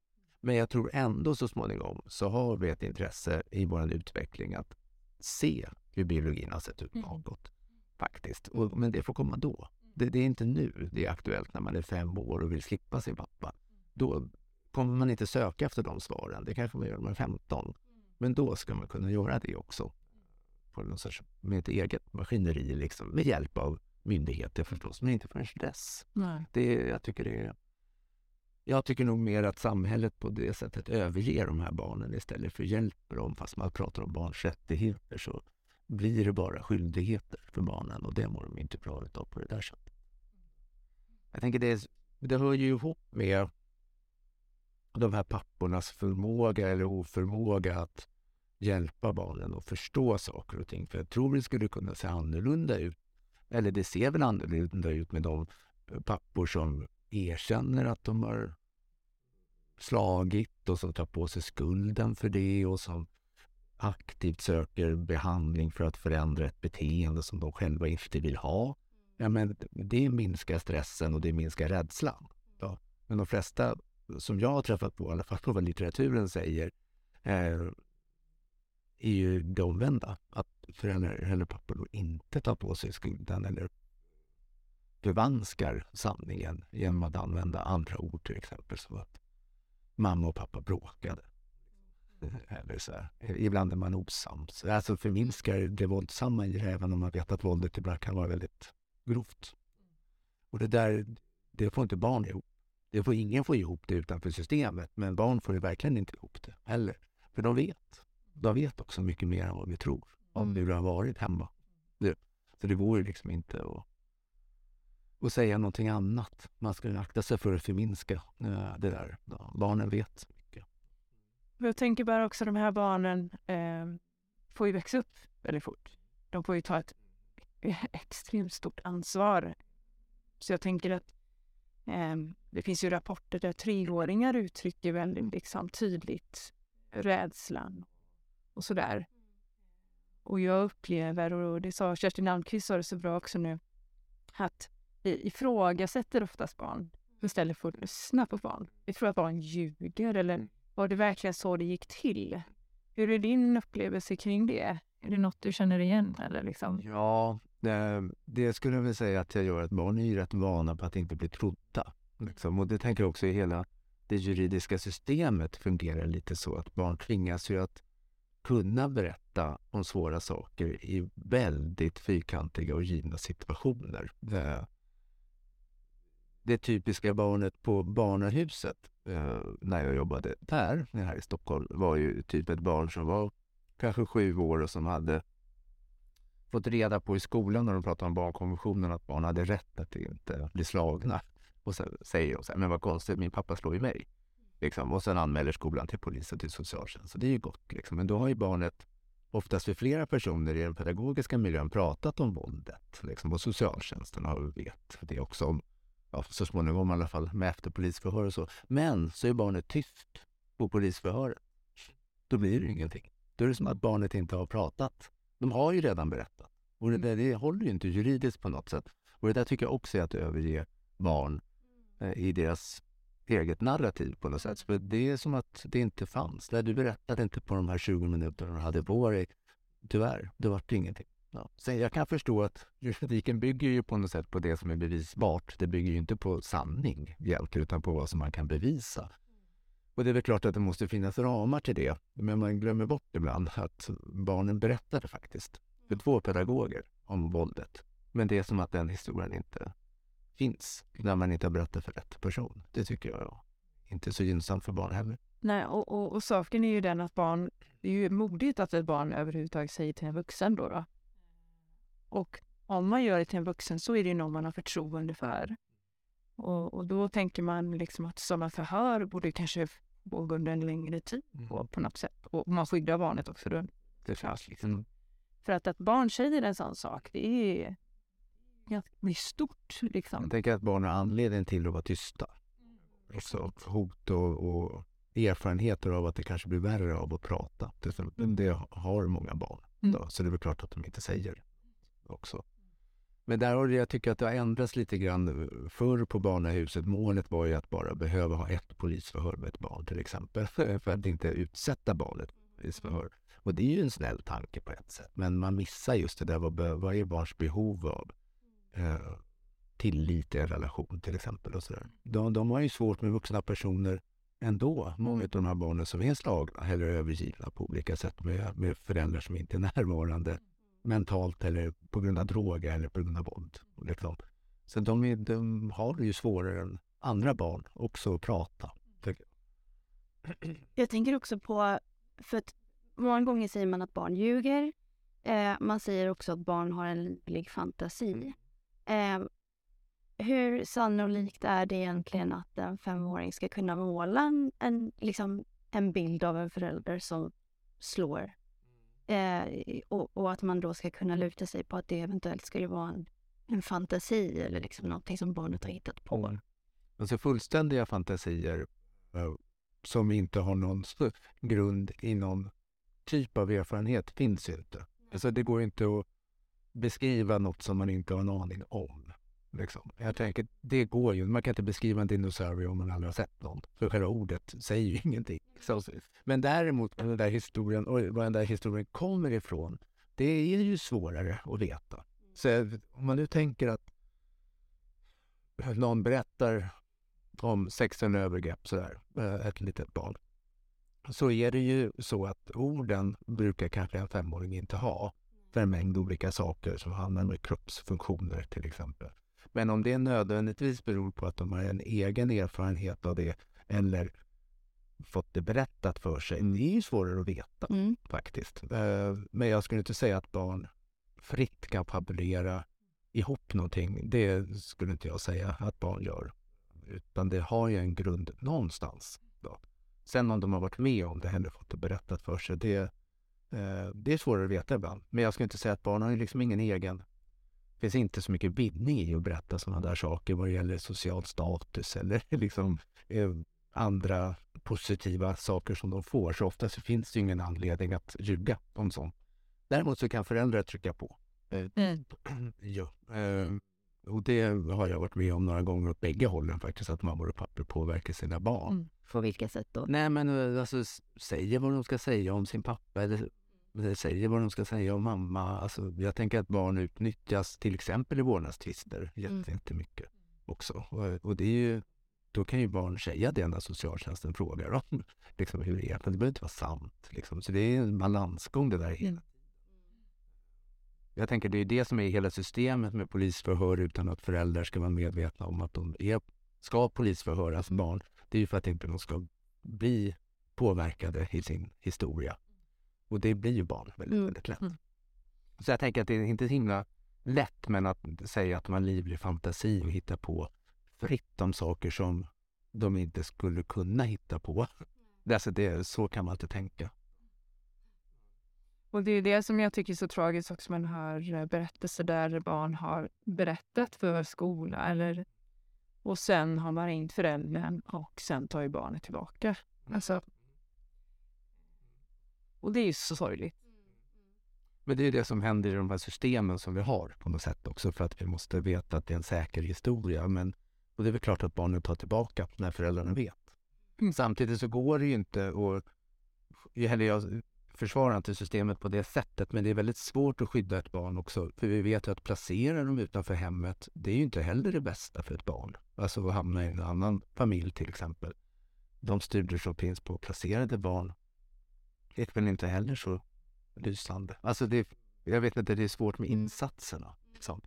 Men jag tror ändå så småningom så har vi ett intresse i vår utveckling att se hur biologin har sett ut mm. bakåt. Faktiskt. Och, men det får komma då. Det, det, är inte nu det är aktuellt när man är fem år och vill slippa sin pappa. Då kommer man inte söka efter de svaren. Det kanske man gör när man är 15. Men då ska man kunna göra det också på någon sorts, med ett eget maskineri liksom, med hjälp av myndigheter förstås, men inte förrän dess. Nej. Det, jag, tycker det är, jag tycker nog mer att samhället på det sättet överger de här barnen istället för hjälper dem. Fast man pratar om barns rättigheter så blir det bara skyldigheter för barnen och det mår de inte bra utav på det där sättet. Jag tänker det, det hör ju ihop med de här pappornas förmåga eller oförmåga att hjälpa barnen att förstå saker och ting. För jag tror det skulle kunna se annorlunda ut eller det ser väl annorlunda ut med de eh, pappor som erkänner att de har slagit och som tar på sig skulden för det och som aktivt söker behandling för att förändra ett beteende som de själva inte vill ha. Ja, men det minskar stressen och det minskar rädslan. Ja. Men de flesta som jag har träffat på, i alla fall på vad litteraturen säger, eh, är ju det omvända. Att föräldrar eller pappor då inte tar på sig skulden eller förvanskar sanningen genom att använda andra ord till exempel. Som att mamma och pappa bråkade. Eller så här. Ibland är man osams. Alltså förminskar det våldsamma i det även om man vet att våldet ibland kan vara väldigt grovt. Och det där, det får inte barn ihop. Det får ingen få ihop det utanför systemet, men barn får ju verkligen inte ihop det heller. För de vet. De vet också mycket mer än vad vi tror om hur det har varit hemma. Det, så det går ju liksom inte att, att säga någonting annat. Man ska akta sig för att förminska äh, det där. Barnen vet mycket. Jag tänker bara också de här barnen eh, får ju växa upp väldigt fort. De får ju ta ett (laughs) extremt stort ansvar. Så jag tänker att eh, det finns ju rapporter där treåringar uttrycker väldigt liksom, tydligt rädslan och sådär. Och jag upplever, och det sa Kerstin Almqvist sa det så bra också nu, att vi ifrågasätter oftast barn istället för att lyssna på barn. Vi tror att barn ljuger eller var det verkligen så det gick till? Hur är din upplevelse kring det? Är det något du känner igen? Eller liksom? Ja, det, det skulle jag väl säga att jag gör. Att barn är ju rätt vana på att inte bli trodda. Liksom. Och det tänker jag också i hela det juridiska systemet fungerar lite så att barn tvingas ju att kunna berätta om svåra saker i väldigt fyrkantiga och givna situationer. Det, det typiska barnet på barnahuset eh, när jag jobbade där, här i Stockholm, var ju typ ett barn som var kanske sju år och som hade fått reda på i skolan när de pratade om barnkonventionen att barn hade rätt att inte bli slagna. Och så säger de så här, men vad konstigt, min pappa slår ju mig. Liksom. Och sen anmäler skolan till polisen till socialtjänst. Så det är ju gott. Liksom. Men då har ju barnet oftast för flera personer i den pedagogiska miljön pratat om våldet. Liksom. Och socialtjänsten har vet det också. ja, så småningom i alla fall med efterpolisförhör och så. Men så är barnet tyst på polisförhöret. Då blir det ingenting. Då är det som att barnet inte har pratat. De har ju redan berättat. Och det, där, det håller ju inte juridiskt på något sätt. Och det där tycker jag också är att överge barn eh, i deras eget narrativ på något sätt. För det är som att det inte fanns. Nej, du berättade inte på de här 20 minuterna du hade på dig. Tyvärr, det vart ingenting. Ja. Sen jag kan förstå att (laughs) juridiken bygger ju på något sätt på det som är bevisbart. Det bygger ju inte på sanning egentligen, utan på vad som man kan bevisa. Och det är väl klart att det måste finnas ramar till det. Men man glömmer bort ibland att barnen berättade faktiskt för två pedagoger om våldet. Men det är som att den historien inte finns när man inte har berättat för rätt person. Det tycker jag inte är så gynnsamt för barn heller. Nej, och, och, och saken är ju den att barn, det är ju modigt att ett barn överhuvudtaget säger till en vuxen då. då. Och om man gör det till en vuxen så är det någon man har förtroende för. Och, och då tänker man liksom att sådana förhör borde kanske pågå under en längre tid på, mm. på något sätt. Och man skyddar barnet också. Då. Det finns liksom. För att ett barn säger en sån sak, det är ganska stort. Liksom. Jag tänker att barn har anledning till att vara tysta. Också hot och, och erfarenheter av att det kanske blir värre av att prata. Det, mm. har många barn. Mm. Då, så det är väl klart att de inte säger också. Men där har jag tycker att det har ändrats lite grann. Förr på barnahuset, målet var ju att bara behöva ha ett polisförhör med ett barn till exempel. (laughs) För att inte utsätta barnet för polisförhör. Och det är ju en snäll tanke på ett sätt. Men man missar just det där, vad, vad är barns behov av eh, tillit i en relation till exempel. Och så där. De, de har ju svårt med vuxna personer ändå. Många av de här barnen som är slagna eller övergivna på olika sätt med, med föräldrar som inte är närvarande mentalt eller på grund av droger eller på grund av våld. Liksom. Så de, är, de har det ju svårare än andra barn också att prata. Jag. (clears throat) jag tänker också på, för att många gånger säger man att barn ljuger. Eh, man säger också att barn har en livlig fantasi. Eh, hur sannolikt är det egentligen att en femåring ska kunna måla en, en, liksom, en bild av en förälder som slår? Eh, och, och, att man då ska kunna luta sig på att det eventuellt skulle vara en, en fantasi eller liksom någonting som barnet har hittat på. Alltså fullständiga fantasier eh, som inte har någon grund i någon typ av erfarenhet finns ju inte. Alltså det går inte att beskriva något som man inte har en aning om. Liksom. Jag tänker, det går ju. Man kan inte beskriva en dinosaurie om man aldrig har sett någon. För själva ordet säger ju (laughs) ingenting. Så, men däremot den där historien, och var den där historien kommer ifrån, det är ju svårare att veta. Så om man nu tänker att någon berättar om sexuella övergrepp sådär, eh, ett litet barn. Så är det ju så att orden brukar kanske en femåring inte ha en mängd olika saker som handlar med kroppsfunktioner till exempel. Men om det nödvändigtvis beror på att de har en egen erfarenhet av det eller fått det berättat för sig, det är ju svårare att veta Mm. faktiskt. Eh, Men jag skulle inte säga att barn fritt kan fabulera ihop någonting. Det skulle inte jag säga att barn gör. Utan det har ju en grund någonstans. Då. Sen om de har varit med om det eller fått det berättat för sig, det, det är svårare att veta ibland. Men jag skulle inte säga att barn har liksom ingen egen... Det finns inte så mycket bindning i att berätta sådana där saker vad det gäller social status eller (laughs) liksom eh, andra positiva saker som de får. Så ofta så finns det ingen anledning att ljuga om sånt. Däremot så kan föräldrar trycka på. Eh, Mm. (clears throat) ja. eh, och det har jag varit med om några gånger åt bägge hållen faktiskt, att mammor och pappor påverkar sina barn. Mm. På vilka sätt då? Nej men eh, alltså säger vad de ska säga om sin pappa eller säger vad de ska säga om mamma. Alltså, jag tänker att barn utnyttjas till exempel i vårdnadstvister Mm. jätte- jättemycket också. Och, och det är ju, då kan ju barn säga det när socialtjänsten frågar dem. (laughs) Liksom hur det är, men det behöver inte vara sant. Liksom. Så det är en balansgång det där. Mm. Jag tänker det är det som är hela systemet med polisförhör utan att föräldrar ska vara medvetna om att de är, ska polisförhöras barn. Det är ju för att inte de ska bli påverkade i sin historia. Och det blir ju barn väldigt, Mm. väldigt lätt. Mm. Så jag tänker att det är inte så himla lätt men att säga att de har livlig fantasi och hitta på fritt om saker som de inte skulle kunna hitta på. Alltså det, så kan man inte tänka. Och det är det som jag tycker är så tragiskt också. Man hör eh, berättelser där barn har berättat för skola eller och sen har man ringt föräldern och sen tar ju barnet tillbaka. Alltså, och det är ju så sorgligt. Men det är det som händer i de här systemen som vi har på något sätt också för att vi måste veta att det är en säker historia. Men, och det är väl klart att barnen tar tillbaka när föräldrarna vet. Mm. Samtidigt så går det ju inte att... Eller jag försvarar inte systemet på det sättet men det är väldigt svårt att skydda ett barn också. För vi vet ju att placera dem utanför hemmet det är ju inte heller det bästa för ett barn. Alltså att hamna i en annan familj till exempel. De studier som finns på placerade barn är väl inte heller så lysande. Alltså det, jag vet inte, det är svårt med insatserna. Liksom.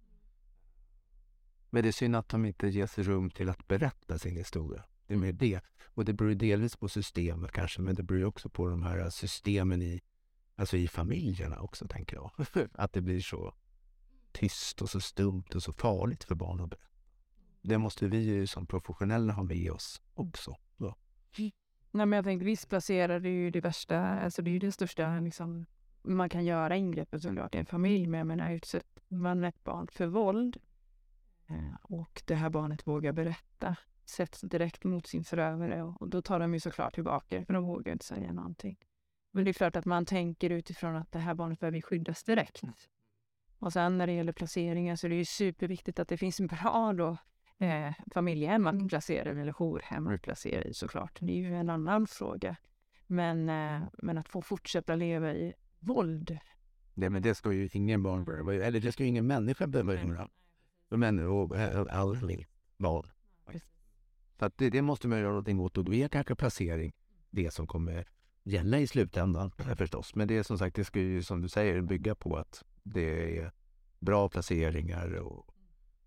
Men det är synd att de inte ges rum till att berätta sin historia. Det är mer det. Och det beror delvis på systemet kanske, men det beror också på de här systemen i, alltså i familjerna också, tänker jag. (laughs) att det blir så tyst och så stumt och så farligt för barn att berätta. Det måste vi ju som professionella ha med oss också. Ja. Nej, men jag tänkte visst placerade är ju det värsta, alltså det är ju det största liksom, man kan göra ingreppet såklart i en familj. Men jag menar utsätter man ett barn för våld eh, och det här barnet vågar berätta sätts direkt mot sin förövare och, då tar de ju såklart tillbaka för de vågar inte säga någonting. Men det är klart att man tänker utifrån att det här barnet behöver skyddas direkt. Och sen när det gäller placeringar så är det ju superviktigt att det finns en bra då, eh, familjehem att placera eller jourhem att placera i såklart. Det är ju en annan fråga. Men, eh, men att få fortsätta leva i våld. Det, men det ska ju ingen barn behöva, eller det ska ju ingen människa behöva göra. Men aldrig barn. Så det, det måste man göra någonting åt och då är kanske placering det som kommer gälla i slutändan förstås. Men det är som sagt, det ska ju som du säger bygga på att det är bra placeringar och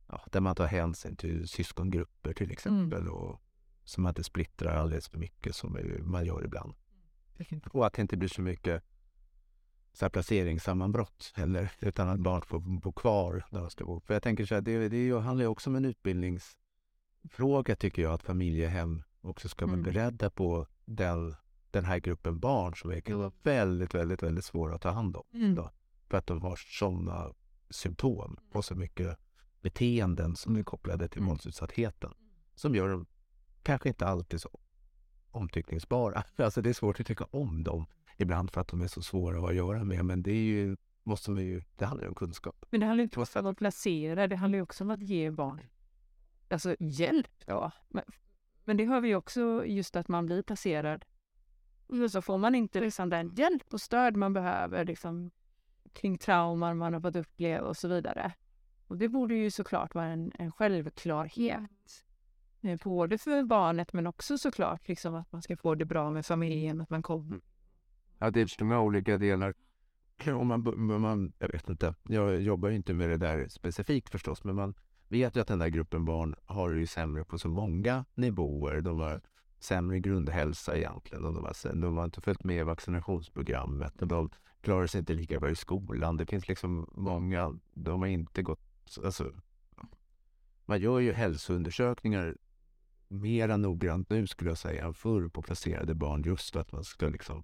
ja, där man tar hänsyn till syskongrupper till exempel och som man inte splittrar alldeles för mycket som man gör ibland. Och att det inte blir så mycket så här placeringssammanbrott heller, utan att barn får bo kvar där de ska bo. För jag tänker så här, det, det handlar ju också om en utbildningsfråga tycker jag, att familjehem också ska vara Mm. beredda på den, den här gruppen barn som är vara väldigt, väldigt, väldigt svåra att ta hand om. Mm. Då, för att de har sådana symptom och så mycket beteenden som är kopplade till Mm. våldsutsattheten. Som gör dem kanske inte alltid så omtyckningsbara. (laughs) Alltså det är svårt att tycka om dem ibland för att de är så svåra att ha att göra med. Men det är ju, måste man ju, det handlar ju om kunskap. Men det handlar inte bara om att placera, det handlar ju också om att ge barn alltså hjälp. Ja. Men, men det har vi också just att man blir placerad. Och så får man inte liksom den hjälp och stöd man behöver liksom, kring trauman man har fått uppleva och så vidare. Och det borde ju såklart vara en, en självklarhet. Eh, Både för barnet men också såklart liksom att man ska få det bra med familjen, att man kommer. Ja, det är så många olika delar. Om man, om man, jag vet inte, jag jobbar ju inte med det där specifikt förstås, men man vet ju att den där gruppen barn har det ju sämre på så många nivåer. De har sämre grundhälsa egentligen. De har, de har inte följt med i vaccinationsprogrammet. och De klarar sig inte lika bra i skolan. Det finns liksom många, de har inte gått, alltså, man gör ju hälsoundersökningar mera noggrant nu skulle jag säga än förr på placerade barn just för att man ska liksom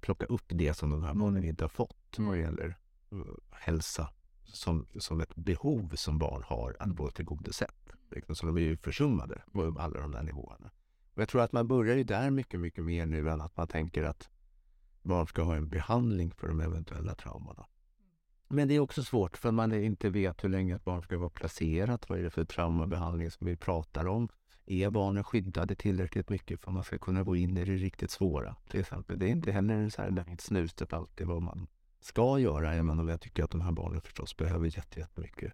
plocka upp det som de här barnen inte har fått vad gäller uh, hälsa som, som ett behov som barn har att få tillgodosett. Liksom, så de är ju försummade på alla de där nivåerna. Och jag tror att man börjar ju där mycket, mycket mer nu än att man tänker att barn ska ha en behandling för de eventuella traumorna. Men det är också svårt för man inte vet hur länge ett barn ska vara placerat. Vad är det för traumabehandling som vi pratar om? Är barnen skyddade tillräckligt mycket för att man ska kunna gå in i det riktigt svåra? Till exempel. Det är inte heller så här långt snustet alltid vad man ska göra. Även om jag tycker att de här barnen förstås behöver jätte- jättemycket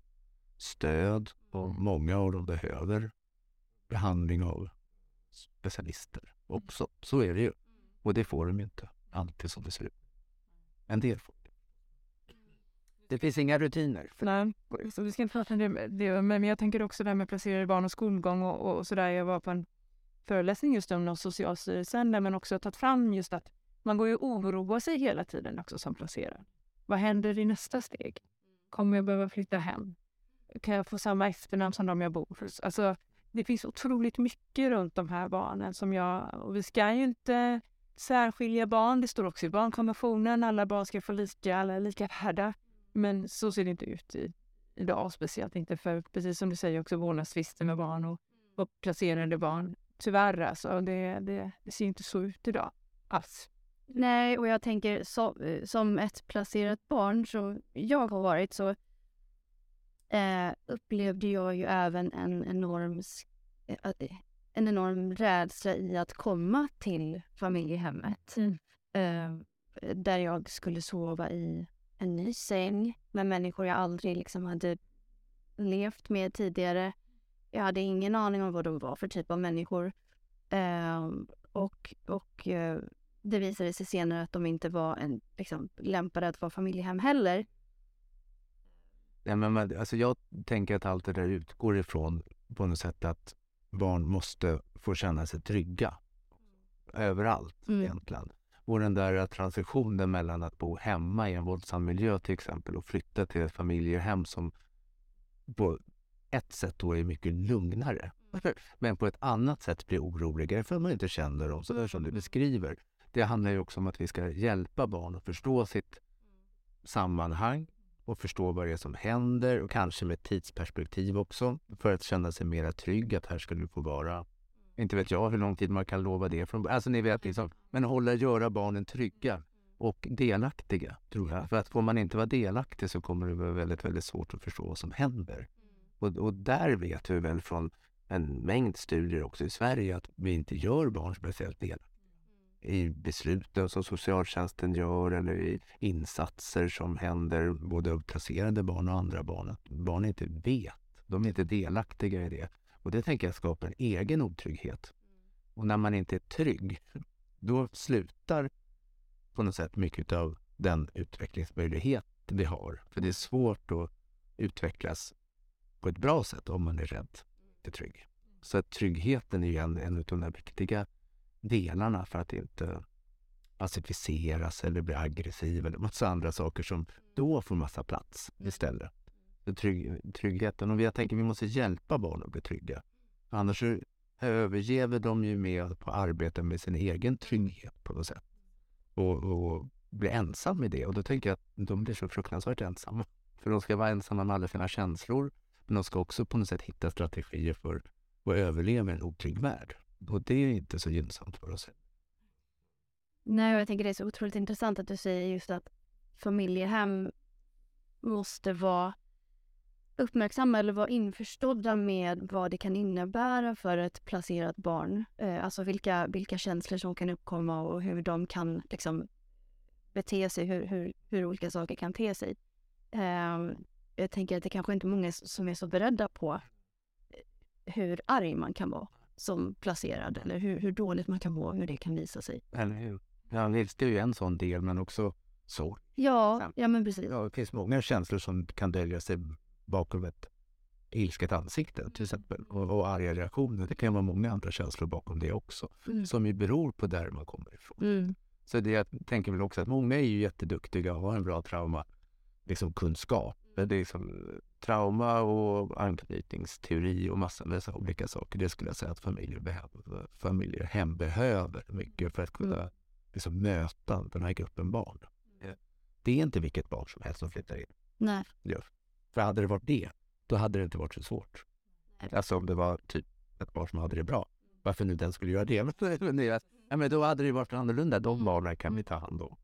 stöd. Och många av dem behöver behandling av specialister också. Så är det ju. Och det får de inte alltid som det ser ut. En del får det. Finns inga rutiner. Nej, så vi ska inte prata om det. Men jag tänker också det här med placerade barn och skolgång och, och sådär. Jag var på en föreläsning just om Socialstyrelsen där man också har tagit fram just att man går ju och oroar sig hela tiden också som placerad. Vad händer i nästa steg? Kommer jag behöva flytta hem? Kan jag få samma efternamn som de jag bor hos? Alltså, det finns otroligt mycket runt de här barnen som jag... Och vi ska ju inte särskilja barn. Det står också i barnkonventionen. Alla barn ska få lika, alla lika värda. Men så ser det inte ut i, idag, speciellt inte för, precis som du säger, också vårdnadstvister med barn och, och placerade barn. Tyvärr alltså, det, det, det ser inte så ut idag alls. Nej, och jag tänker så, eh, som ett placerat barn som jag har varit så eh, upplevde jag ju även en enorm, eh, att- en enorm rädsla i att komma till familjehemmet. Eh, där jag skulle sova i en ny säng med människor jag aldrig liksom hade levt med tidigare. Jag hade ingen aning om vad de var för typ av människor. Eh, och och eh, det visade sig senare att de inte var en, liksom, lämpade att vara familjehem heller. Nej, men, man- alltså jag tänker att allt det där utgår ifrån på något sätt att barn måste få känna sig trygga. Överallt Mm. egentligen. Och den där transitionen mellan att bo hemma i en våldsam miljö till exempel och flytta till ett familjehem som på ett sätt då är mycket lugnare. Men på ett annat sätt blir oroligare för att man inte känner dem så som du beskriver. Det handlar ju också om att vi ska hjälpa barn att förstå sitt sammanhang och förstå vad det är som händer och kanske med tidsperspektiv också för att känna sig mera trygg att här ska du få vara. Inte vet jag hur lång tid man kan lova det från Alltså ni vet liksom, men hålla, göra barnen trygga och delaktiga tror jag. För att får man inte vara delaktig så kommer det vara väldigt, väldigt svårt att förstå vad som händer. Och, och där vet vi väl från en mängd studier också i Sverige att vi inte gör barn speciellt delaktiga i besluten som socialtjänsten gör eller i insatser som händer både av placerade barn och andra barn. Att barn inte vet, de är inte delaktiga i det. Och det tänker jag skapar en egen otrygghet. Och när man inte är trygg, (laughs) då slutar på något sätt mycket av den utvecklingsmöjlighet vi har. För det är svårt att utvecklas på ett bra sätt om man är rädd, inte trygg. Så att tryggheten är ju en, en av de viktiga delarna för att inte pacificeras eller bli aggressiv eller massa andra saker som då får massa plats istället. Trygg, tryggheten. Och jag tänker vi måste hjälpa barn att bli trygga. Annars så överger de ju med på arbeta med sin egen trygghet på något sätt. Och, och blir ensam med det. Och då tänker jag att de blir så fruktansvärt ensamma. För de ska vara ensamma med alla sina känslor. Men de ska också på något sätt hitta strategier för att överleva i en otrygg värld. Och det är inte så gynnsamt för oss. Nej, jag tänker det är så otroligt intressant att du säger just att familjehem måste vara uppmärksamma eller vara införstådda med vad det kan innebära för ett placerat barn. Eh, alltså vilka, vilka känslor som kan uppkomma och hur de kan liksom, bete sig, hur, hur, hur olika saker kan te sig. Eh, jag tänker att det kanske inte är många som är så beredda på eh, hur arg man kan vara som placerad eller hur, hur dåligt man kan må, hur det kan visa sig. Eller hur? Ja, det är ju en sån del, men också så. Ja, ja men precis. Ja, det finns många känslor som kan dölja sig bakom ett ilsket ansikte till exempel och, och arga reaktioner. Det kan vara många andra känslor bakom det också mm. som ju beror på där man kommer ifrån. Mm. Så det jag tänker väl också att många är ju jätteduktiga och har en bra trauma liksom kunskap. Men det är liksom trauma och anknytningsteori och massa med olika saker. Det skulle jag säga att familjer behöver. Familjer hem behöver mycket för att kunna mm. liksom möta den här gruppen barn. Det är inte vilket barn som helst som flyttar in. Nej. Ja. För hade det varit det, då hade det inte varit så svårt. Alltså om det var typ ett barn som hade det bra. Varför nu den skulle göra det? ja, men då hade det varit annorlunda. De mm. barnen kan vi ta hand om.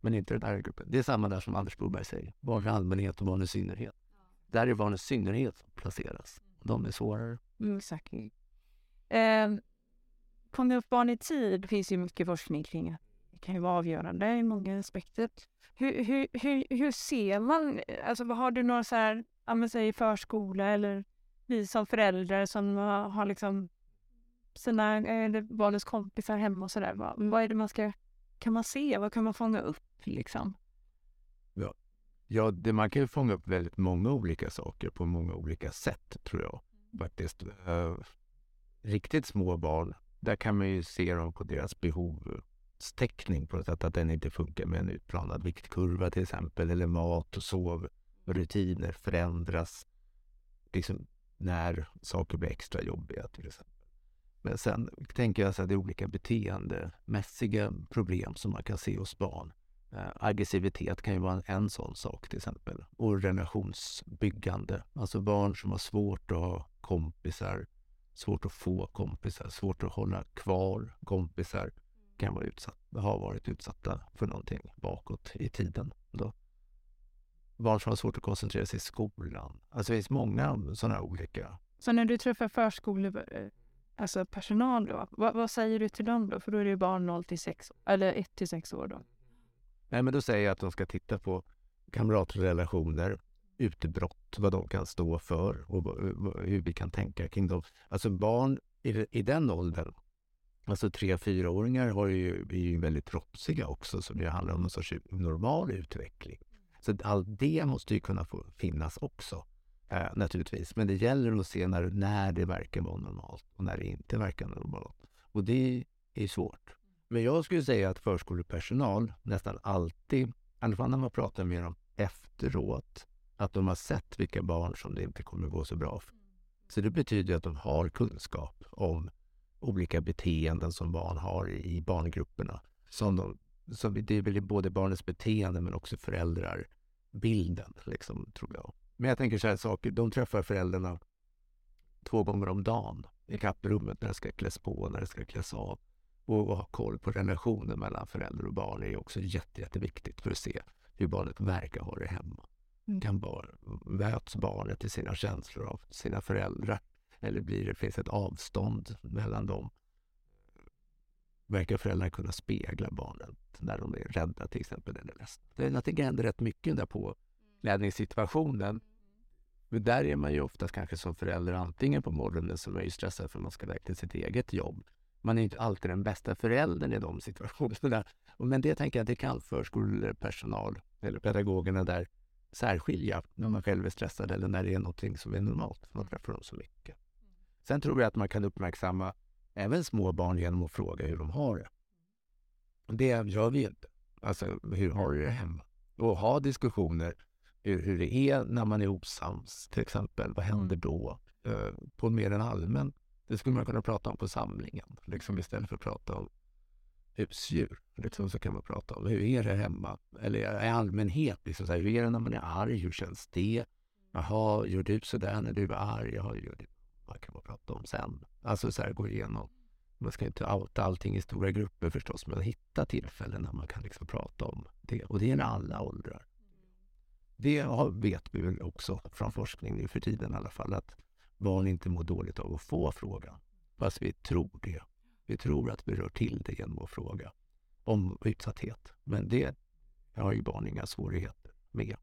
Men inte den här gruppen. Det är samma där som Anders Broberg säger. Barn i allmänhet och barn i synnerhet. Där är barn i synnerhet som placeras. De är svårare. Mm, exakt. Eh, barn i tid finns ju mycket forskning kring. Det kan ju vara avgörande i många aspekter. Hur, hur, hur, hur ser man, alltså har du några så här, säg förskola eller vi som föräldrar som har liksom sina, eller barnens kompisar hemma och sådär. Vad, vad är det man ska, kan man se, vad kan man fånga upp liksom? Ja, ja det, man kan ju fånga upp väldigt många olika saker på många olika sätt tror jag faktiskt. Uh, riktigt små barn, där kan man ju se dem på deras behov täckning på något sätt, att den inte funkar med en utplanad viktkurva till exempel, eller mat och sovrutiner förändras liksom när saker blir extra jobbiga till exempel. Men sen tänker jag att det är olika beteendemässiga problem som man kan se hos barn. Eh, aggressivitet kan ju vara en sån sak till exempel. Och relationsbyggande, alltså barn som har svårt att ha kompisar, svårt att få kompisar, svårt att hålla kvar kompisar kan vara utsatt, har varit utsatta för någonting bakåt i tiden. Då. Barn som har svårt att koncentrera sig i skolan. Alltså det finns många sådana olika. Så när du träffar förskole, alltså personal då, vad, vad, säger du till dem då? För då är det ju barn 0 till 6, eller 1 till 6 år då. Nej, men då säger jag att de ska titta på kamratrelationer, utbrott, vad de kan stå för och hur vi kan tänka kring dem. Alltså barn i, i den åldern Alltså tre, fyraåringar har ju, är ju väldigt propsiga också, så det handlar om en sorts normal utveckling. Så allt det måste ju kunna få finnas också, eh, naturligtvis. Men det gäller att se när, när det verkar vara normalt och när det inte verkar normalt. Och det är svårt. Men jag skulle säga att förskolepersonal nästan alltid, i alla fall när man pratar med dem efteråt, att de har sett vilka barn som det inte kommer gå så bra för. Så det betyder att de har kunskap om olika beteenden som barn har i barngrupperna. Som de, så det är väl både barnets beteende men också föräldrar bilden, liksom, tror jag. Men jag tänker så här saker, de träffar föräldrarna två gånger om dagen i kapprummet när det ska kläs på och när det ska kläs av. Och att ha koll på relationen mellan förälder och barn är också jätte, jätteviktigt för att se hur barnet verkar ha det hemma. Mm. Kan bar, möts barnet i sina känslor av sina föräldrar? Eller blir det, finns ett avstånd mellan dem? Verkar föräldrarna kunna spegla barnen när de är rädda till exempel eller ledsna? Det är att det händer rätt mycket där på ledningssituationen. Men där är man ju oftast kanske som förälder antingen på morgonen så är ju stressad för att man ska iväg till sitt eget jobb. Man är inte alltid den bästa föräldern i de (laughs) situationerna. Men det tänker jag, det kan förskolepersonal eller pedagogerna där särskilja när man själv är stressad eller när det är någonting som är normalt. Man träffar dem så mycket. Sen tror jag att man kan uppmärksamma även små barn genom att fråga hur de har det. Det gör vi inte. Alltså, hur har du det hemma? Och ha diskussioner hur, hur det är när man är osams, till exempel. Vad händer mm. då? Uh, på mer än allmän. Det skulle man kunna prata om på samlingen, liksom istället för att prata om husdjur. Liksom, så kan man prata om hur är det hemma? Eller i allmänhet, liksom, så här, hur är det när man är arg? Hur känns det? Jaha, gör du sådär när du är arg? Ja, gör du. Vad kan man prata om sen? Alltså så här, gå igenom. Man ska inte outa allting i stora grupper förstås, men hitta tillfällen när man kan liksom prata om det. Och det gäller alla åldrar. Det vet vi väl också från forskning nu för tiden i alla fall, att barn inte mår dåligt av att få frågan. Fast vi tror det. Vi tror att vi rör till det genom att fråga om utsatthet. Men det har ju barn inga svårigheter med.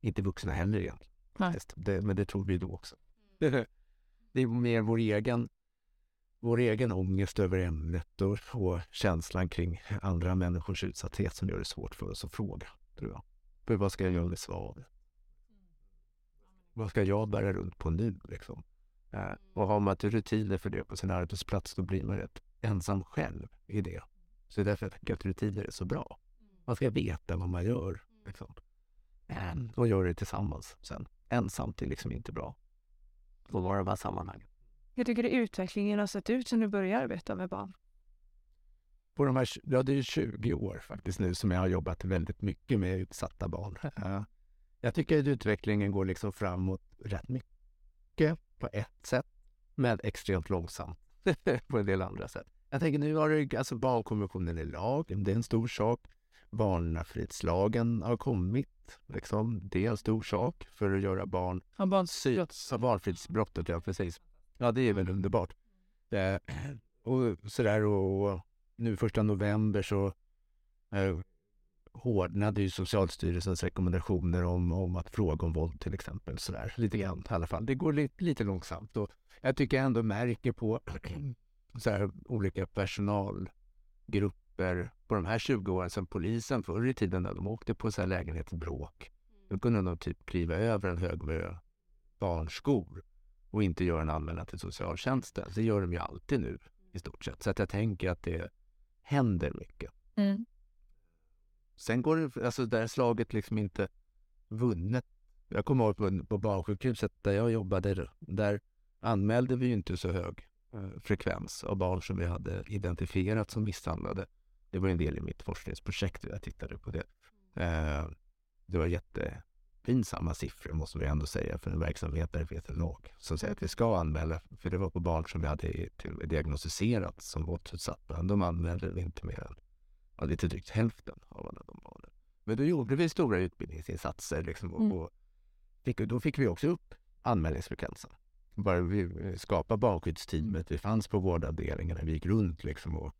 Inte vuxna heller egentligen. Nej. Men det tror vi då också. Det är mer vår egen, vår egen ångest över ämnet och, och känslan kring andra människors utsatthet som gör det svårt för oss att fråga, tror jag. För vad ska jag göra med svaret? Vad ska jag bära runt på nu liksom? Eh, äh, och har man inte rutiner för det på sin arbetsplats då blir man rätt ensam själv i det. Så det är därför jag tycker att rutiner är så bra. Man ska veta vad man gör. Liksom. Och göra det tillsammans sen. Ensamt är liksom inte bra. Vara i de här sammanhangen. Jag tycker det utvecklingen har sett ut sen du började arbeta med barn. På de här, ja, det är 20 år faktiskt nu som jag har jobbat väldigt mycket med utsatta barn. (laughs) Jag tycker att utvecklingen går liksom framåt rätt mycket på ett sätt, men extremt långsamt (laughs) på en del andra sätt. Jag tänker nu har det, alltså barnkonventionen i lag, det är en stor sak. Barnafridslagen har kommit, liksom. det är en stor sak för att göra barn Har barn Sy- så barnfridsbrottet, ja precis. Ja, det är väl underbart. Eh, och sådär och nu första november så eh, hårdnade ju Socialstyrelsens rekommendationer om, om att fråga om våld till exempel. Sådär, lite grann i alla fall. Det går lite, lite långsamt och jag tycker jag ändå märker på (clears throat) så här, olika personalgrupper på de här 20 åren sedan polisen förr i tiden när de åkte på så här lägenhetsbråk. Då kunde de typ kliva över en hög med barnskor och inte göra en anmälan till socialtjänsten. Det gör de ju alltid nu i stort sett. Så att jag tänker att det händer mycket. Mm. Sen går det, alltså där är slaget liksom inte vunnet. Jag kommer ihåg på, på barnsjukhuset där jag jobbade, där anmälde vi ju inte så hög eh, frekvens av barn som vi hade identifierat som misshandlade. Det var en del i mitt forskningsprojekt, jag tittade på det. Eh, det var jättepinsamma siffror måste vi ändå säga för en verksamhet där det finns en lag som säger att vi ska anmäla. För det var på barn som vi hade diagnostiserat som våldsutsatta. De anmälde inte mer än ja, lite drygt hälften av alla de barnen. Men då gjorde vi stora utbildningsinsatser liksom, och, Mm. och fick, då fick vi också upp anmälningsfrekvensen. Bara vi skapade barnskyddsteamet, vi fanns på vårdavdelningarna, vi gick runt liksom och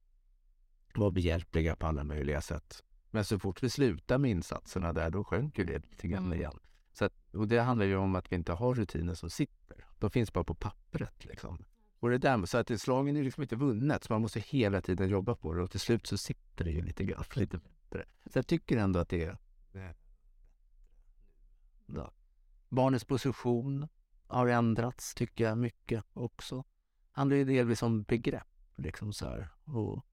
var behjälpliga på alla möjliga sätt. Men så fort vi slutade med insatserna där, då sjönk ju det lite grann Mm. igen. Så att, och det handlar ju om att vi inte har rutiner som sitter. De finns bara på pappret liksom. Och det där, så att slagen är liksom inte vunnet, så man måste hela tiden jobba på det och till slut så sitter det ju lite grann, (laughs) lite bättre. Så jag tycker ändå att det är... Ja. Barnets position har ändrats, tycker jag, mycket också. handlar ju delvis om begrepp, liksom så här. Och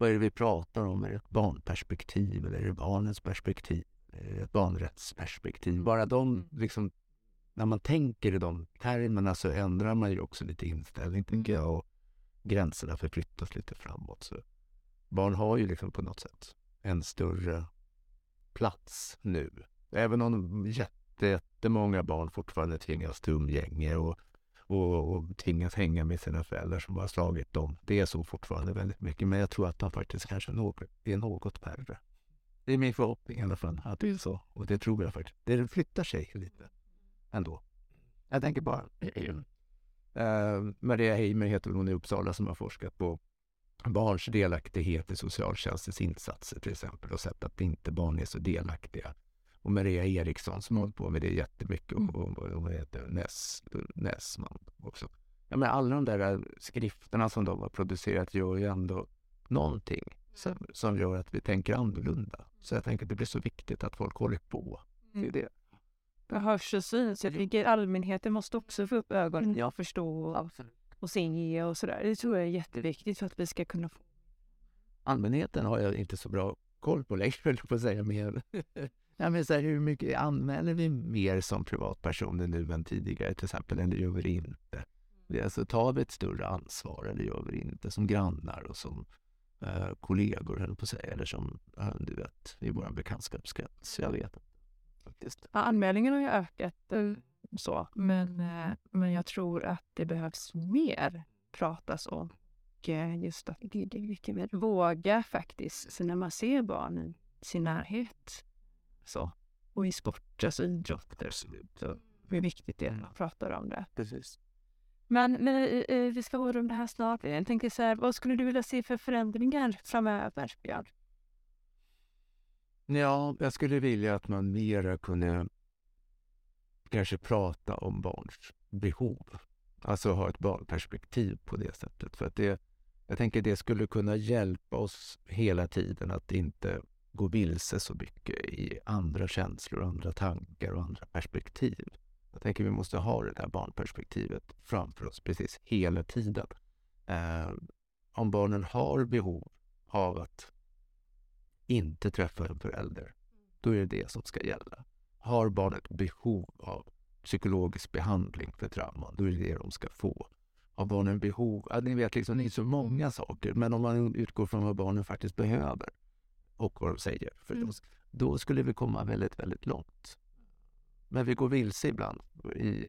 vad är det vi pratar om? Är det ett barnperspektiv eller är det barnets perspektiv? Är det ett barnrättsperspektiv? Bara de, liksom, när man tänker i de termerna så ändrar man ju också lite inställning, tänker jag. Och gränserna förflyttas lite framåt. Så barn har ju liksom på något sätt en större plats nu. Även om jätte, jättemånga barn fortfarande tvingas till umgänge och, och, och tvingas hänga med sina föräldrar som har slagit dem. Det är så fortfarande väldigt mycket, men jag tror att de faktiskt kanske är något färre. Det är min förhoppning i alla fall, att det är så. Och det tror jag faktiskt. Det flyttar sig lite ändå. Jag tänker bara... Uh, (clears throat) Maria Heimer heter hon i Uppsala som har forskat på barns delaktighet i socialtjänstens insatser till exempel och sett att inte barn är så delaktiga. Och Maria Eriksson som har hållit på med det jättemycket och, och, och hon heter Ness, Nessman också. Ja, men alla de där skrifterna som de har producerat gör ju ändå någonting som, som gör att vi tänker annorlunda. Så jag tänker att det blir så viktigt att folk håller på. Det är det. Behövs och syns. Jag tycker allmänheten måste också få upp ögonen Ja. och förstå och, se och sådär. Det tror jag är jätteviktigt för att vi ska kunna få allmänheten har jag inte så bra koll på längre, (laughs) på att säga. Mer. Ja, men så här, hur mycket anmäler vi mer som privatpersoner nu än tidigare till exempel, eller gör vi det inte? Alltså, tar vi ett större ansvar eller gör vi det inte? Som grannar och som eh, kollegor, höll på att säga, eller som, du vet, i vår bekantskapskrets. Jag vet. Faktiskt. Ja, anmälningen har ju ökat. Eh, Så. Men, eh, men jag tror att det behövs mer pratas om. Och eh, just att Det, det är mycket mer. våga faktiskt, så när man ser barn i sin närhet. Så. Och i sport, alltså idrott, så hur viktigt det är att man pratar om det. Precis. Men, men eh, eh, vi ska avrunda här snart. Jag tänker så här, vad skulle du vilja se för förändringar framöver, Björn? Ja, jag skulle vilja att man mera kunde kanske prata om barns behov. Alltså ha ett barnperspektiv på det sättet. För att det, jag tänker det skulle kunna hjälpa oss hela tiden att inte gå vilse så mycket i andra känslor, andra tankar och andra perspektiv. Jag tänker vi måste ha det där barnperspektivet framför oss precis hela tiden. Eh, om barnen har behov av att inte träffa en förälder, då är det det som ska gälla. Har barnet behov av psykologisk behandling för trauman, då är det det de ska få. Har barnen behov, ja, ni vet liksom, det är så många saker, men om man utgår från vad barnen faktiskt behöver och vad de säger förstås, då skulle vi komma väldigt, väldigt långt. Men vi går vilse ibland i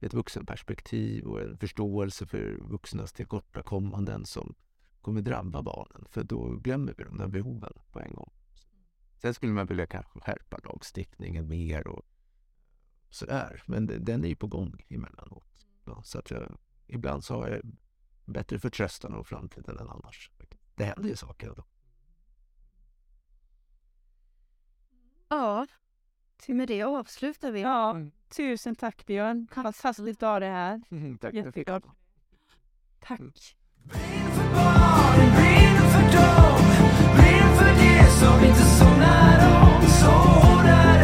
ett vuxenperspektiv och en förståelse för vuxnas tillkortakommanden som kommer drabba barnen, för då glömmer vi de där behoven på en gång. Sen skulle man vilja kanske skärpa lagstiftningen mer och sådär, men den är ju på gång emellanåt. Ja, så att jag, ibland så har jag bättre förtröstan om framtiden än annars. Det händer ju saker då. Ja, till med det avslutar vi. Ja, tusen tack Björn. Fantastiskt att ha dig här. (laughs) Tack Jätteglad. Tack. Brinner för barnen, brinner för dem Brinner för det som inte somnar om Så där